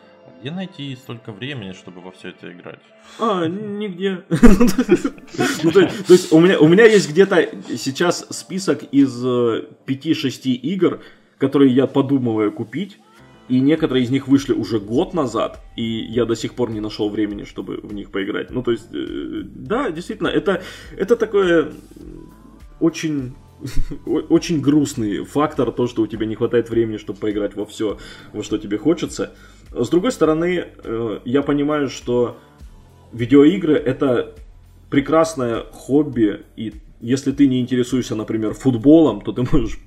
Где найти столько времени, чтобы во все это играть? А, (laughs) нигде. (laughs) Ну, то есть у меня, есть где-то сейчас список из 5-6 э, игр, которые я подумываю купить. И некоторые из них вышли уже год назад, и я до сих пор не нашел времени, чтобы в них поиграть. Ну, то есть, э, да, действительно, это, это такое очень (laughs) очень грустный фактор, то, что у тебя не хватает времени, чтобы поиграть во все, во что тебе хочется. С другой стороны, э, я понимаю, что видеоигры это прекрасное хобби, и если ты не интересуешься, например, футболом, то ты можешь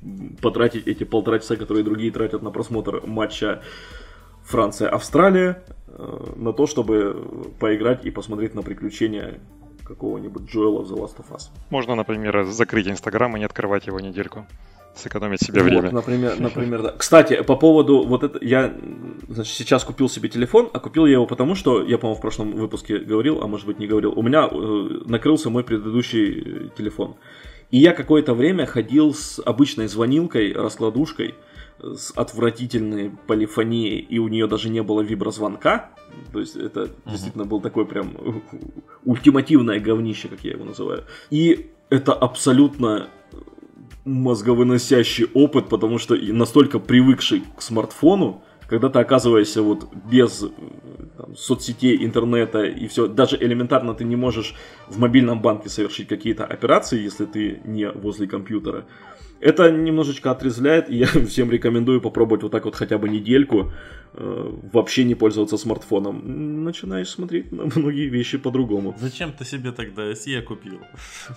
потратить эти полтора часа, которые другие тратят на просмотр матча Франция-Австралия, э, на то, чтобы поиграть и посмотреть на приключения какого-нибудь Джоэла в The Last of Us. Можно, например, закрыть Инстаграм и не открывать его недельку сэкономить себе вот, время. Например, например, да. Кстати, по поводу вот это, я значит, сейчас купил себе телефон, а купил я его потому, что я, по-моему, в прошлом выпуске говорил, а может быть не говорил. У меня э, накрылся мой предыдущий э, телефон. И я какое-то время ходил с обычной звонилкой, раскладушкой, с отвратительной полифонией, и у нее даже не было виброзвонка. То есть это uh-huh. действительно был такой прям ультимативное говнище, как я его называю. И это абсолютно мозговыносящий опыт, потому что настолько привыкший к смартфону, когда ты оказываешься вот без там, соцсетей, интернета и все, даже элементарно ты не можешь в мобильном банке совершить какие-то операции, если ты не возле компьютера. Это немножечко отрезвляет, и я (laughs) всем рекомендую попробовать вот так вот хотя бы недельку э, вообще не пользоваться смартфоном. Начинаешь смотреть на (laughs) многие вещи по-другому. Зачем ты себе тогда SE купил?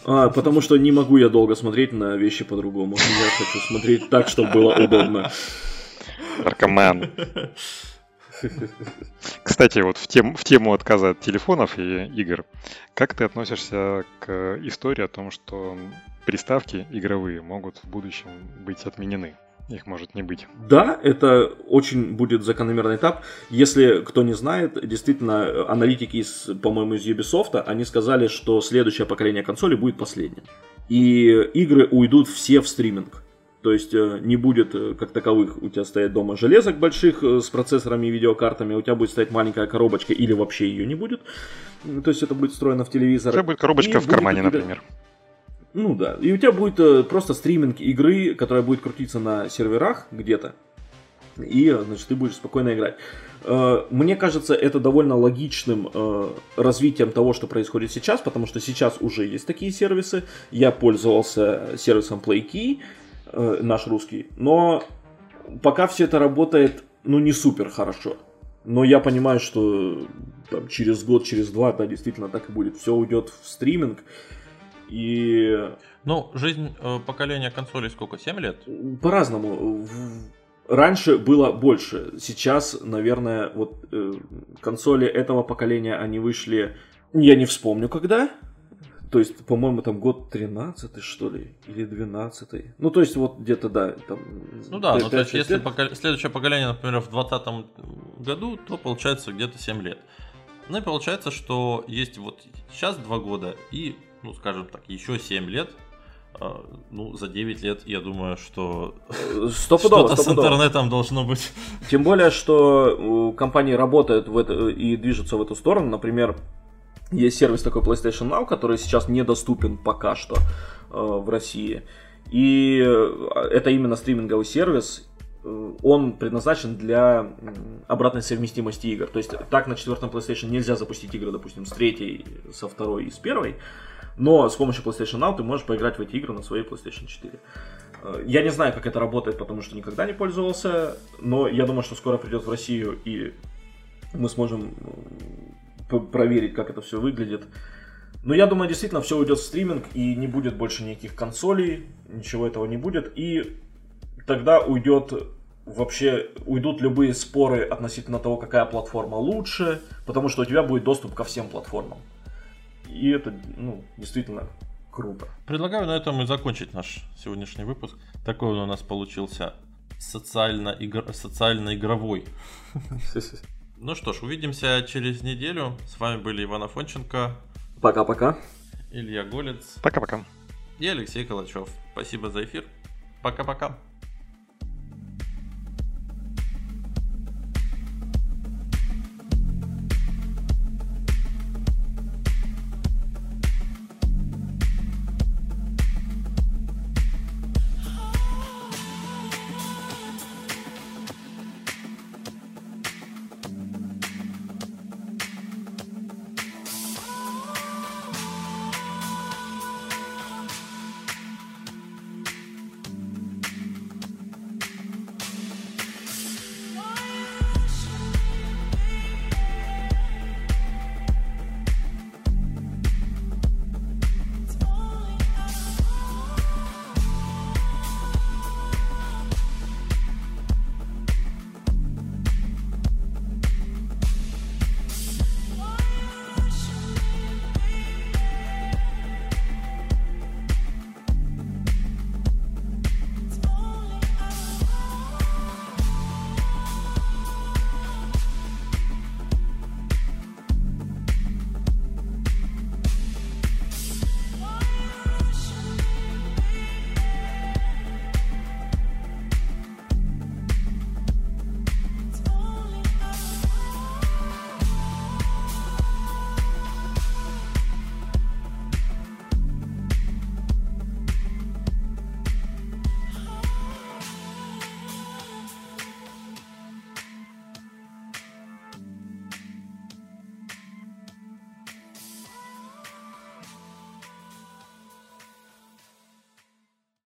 А, потому что не могу я долго смотреть на вещи по-другому. Я хочу смотреть так, чтобы было удобно. Наркоман. Кстати, вот в, тем, в тему отказа от телефонов и игр, как ты относишься к истории о том, что приставки игровые могут в будущем быть отменены? Их может не быть. Да, это очень будет закономерный этап. Если кто не знает, действительно, аналитики, из, по-моему, из Ubisoft, они сказали, что следующее поколение консолей будет последним. И игры уйдут все в стриминг. То есть э, не будет э, как таковых у тебя стоять дома железок больших э, с процессорами и видеокартами, у тебя будет стоять маленькая коробочка или вообще ее не будет. То есть это будет встроено в телевизор. У тебя будет коробочка и в кармане, будет... например. Ну да. И у тебя будет просто стриминг игры, которая будет крутиться на серверах где-то. И, значит, ты будешь спокойно играть. Мне кажется, это довольно логичным развитием того, что происходит сейчас, потому что сейчас уже есть такие сервисы. Я пользовался сервисом PlayKey, э, наш русский. Но пока все это работает, ну, не супер хорошо. Но я понимаю, что там, через год, через два, да, действительно так и будет. Все уйдет в стриминг. И... Ну, жизнь э, поколения консолей сколько? 7 лет? По-разному. раньше было больше. Сейчас, наверное, вот э, консоли этого поколения, они вышли, я не вспомню когда. То есть, по-моему, там год 13 что ли, или 12 Ну, то есть, вот где-то, да, там... Ну да, ну, то есть, если пока... следующее поколение, например, в 2020 году, то получается где-то 7 лет. Ну и получается, что есть вот сейчас 2 года и, ну, скажем так, еще 7 лет, а, ну, за 9 лет, я думаю, что что-то с интернетом должно быть. Тем более, что компании работают в это, и движутся в эту сторону. Например, есть сервис такой PlayStation Now, который сейчас недоступен пока что э, в России. И э, это именно стриминговый сервис. Э, он предназначен для обратной совместимости игр. То есть так на четвертом PlayStation нельзя запустить игры, допустим, с третьей, со второй и с первой. Но с помощью PlayStation Now ты можешь поиграть в эти игры на своей PlayStation 4. Э, я не знаю, как это работает, потому что никогда не пользовался, но я думаю, что скоро придет в Россию и мы сможем проверить, как это все выглядит. Но я думаю, действительно, все уйдет в стриминг и не будет больше никаких консолей, ничего этого не будет. И тогда уйдет вообще уйдут любые споры относительно того, какая платформа лучше, потому что у тебя будет доступ ко всем платформам. И это, ну, действительно круто. Предлагаю на этом и закончить наш сегодняшний выпуск. Такой он у нас получился социально-игровой. Социально (laughs) ну что ж, увидимся через неделю. С вами были Иван Афонченко. Пока-пока. Илья Голец. Пока-пока. И Алексей Калачев. Спасибо за эфир. Пока-пока.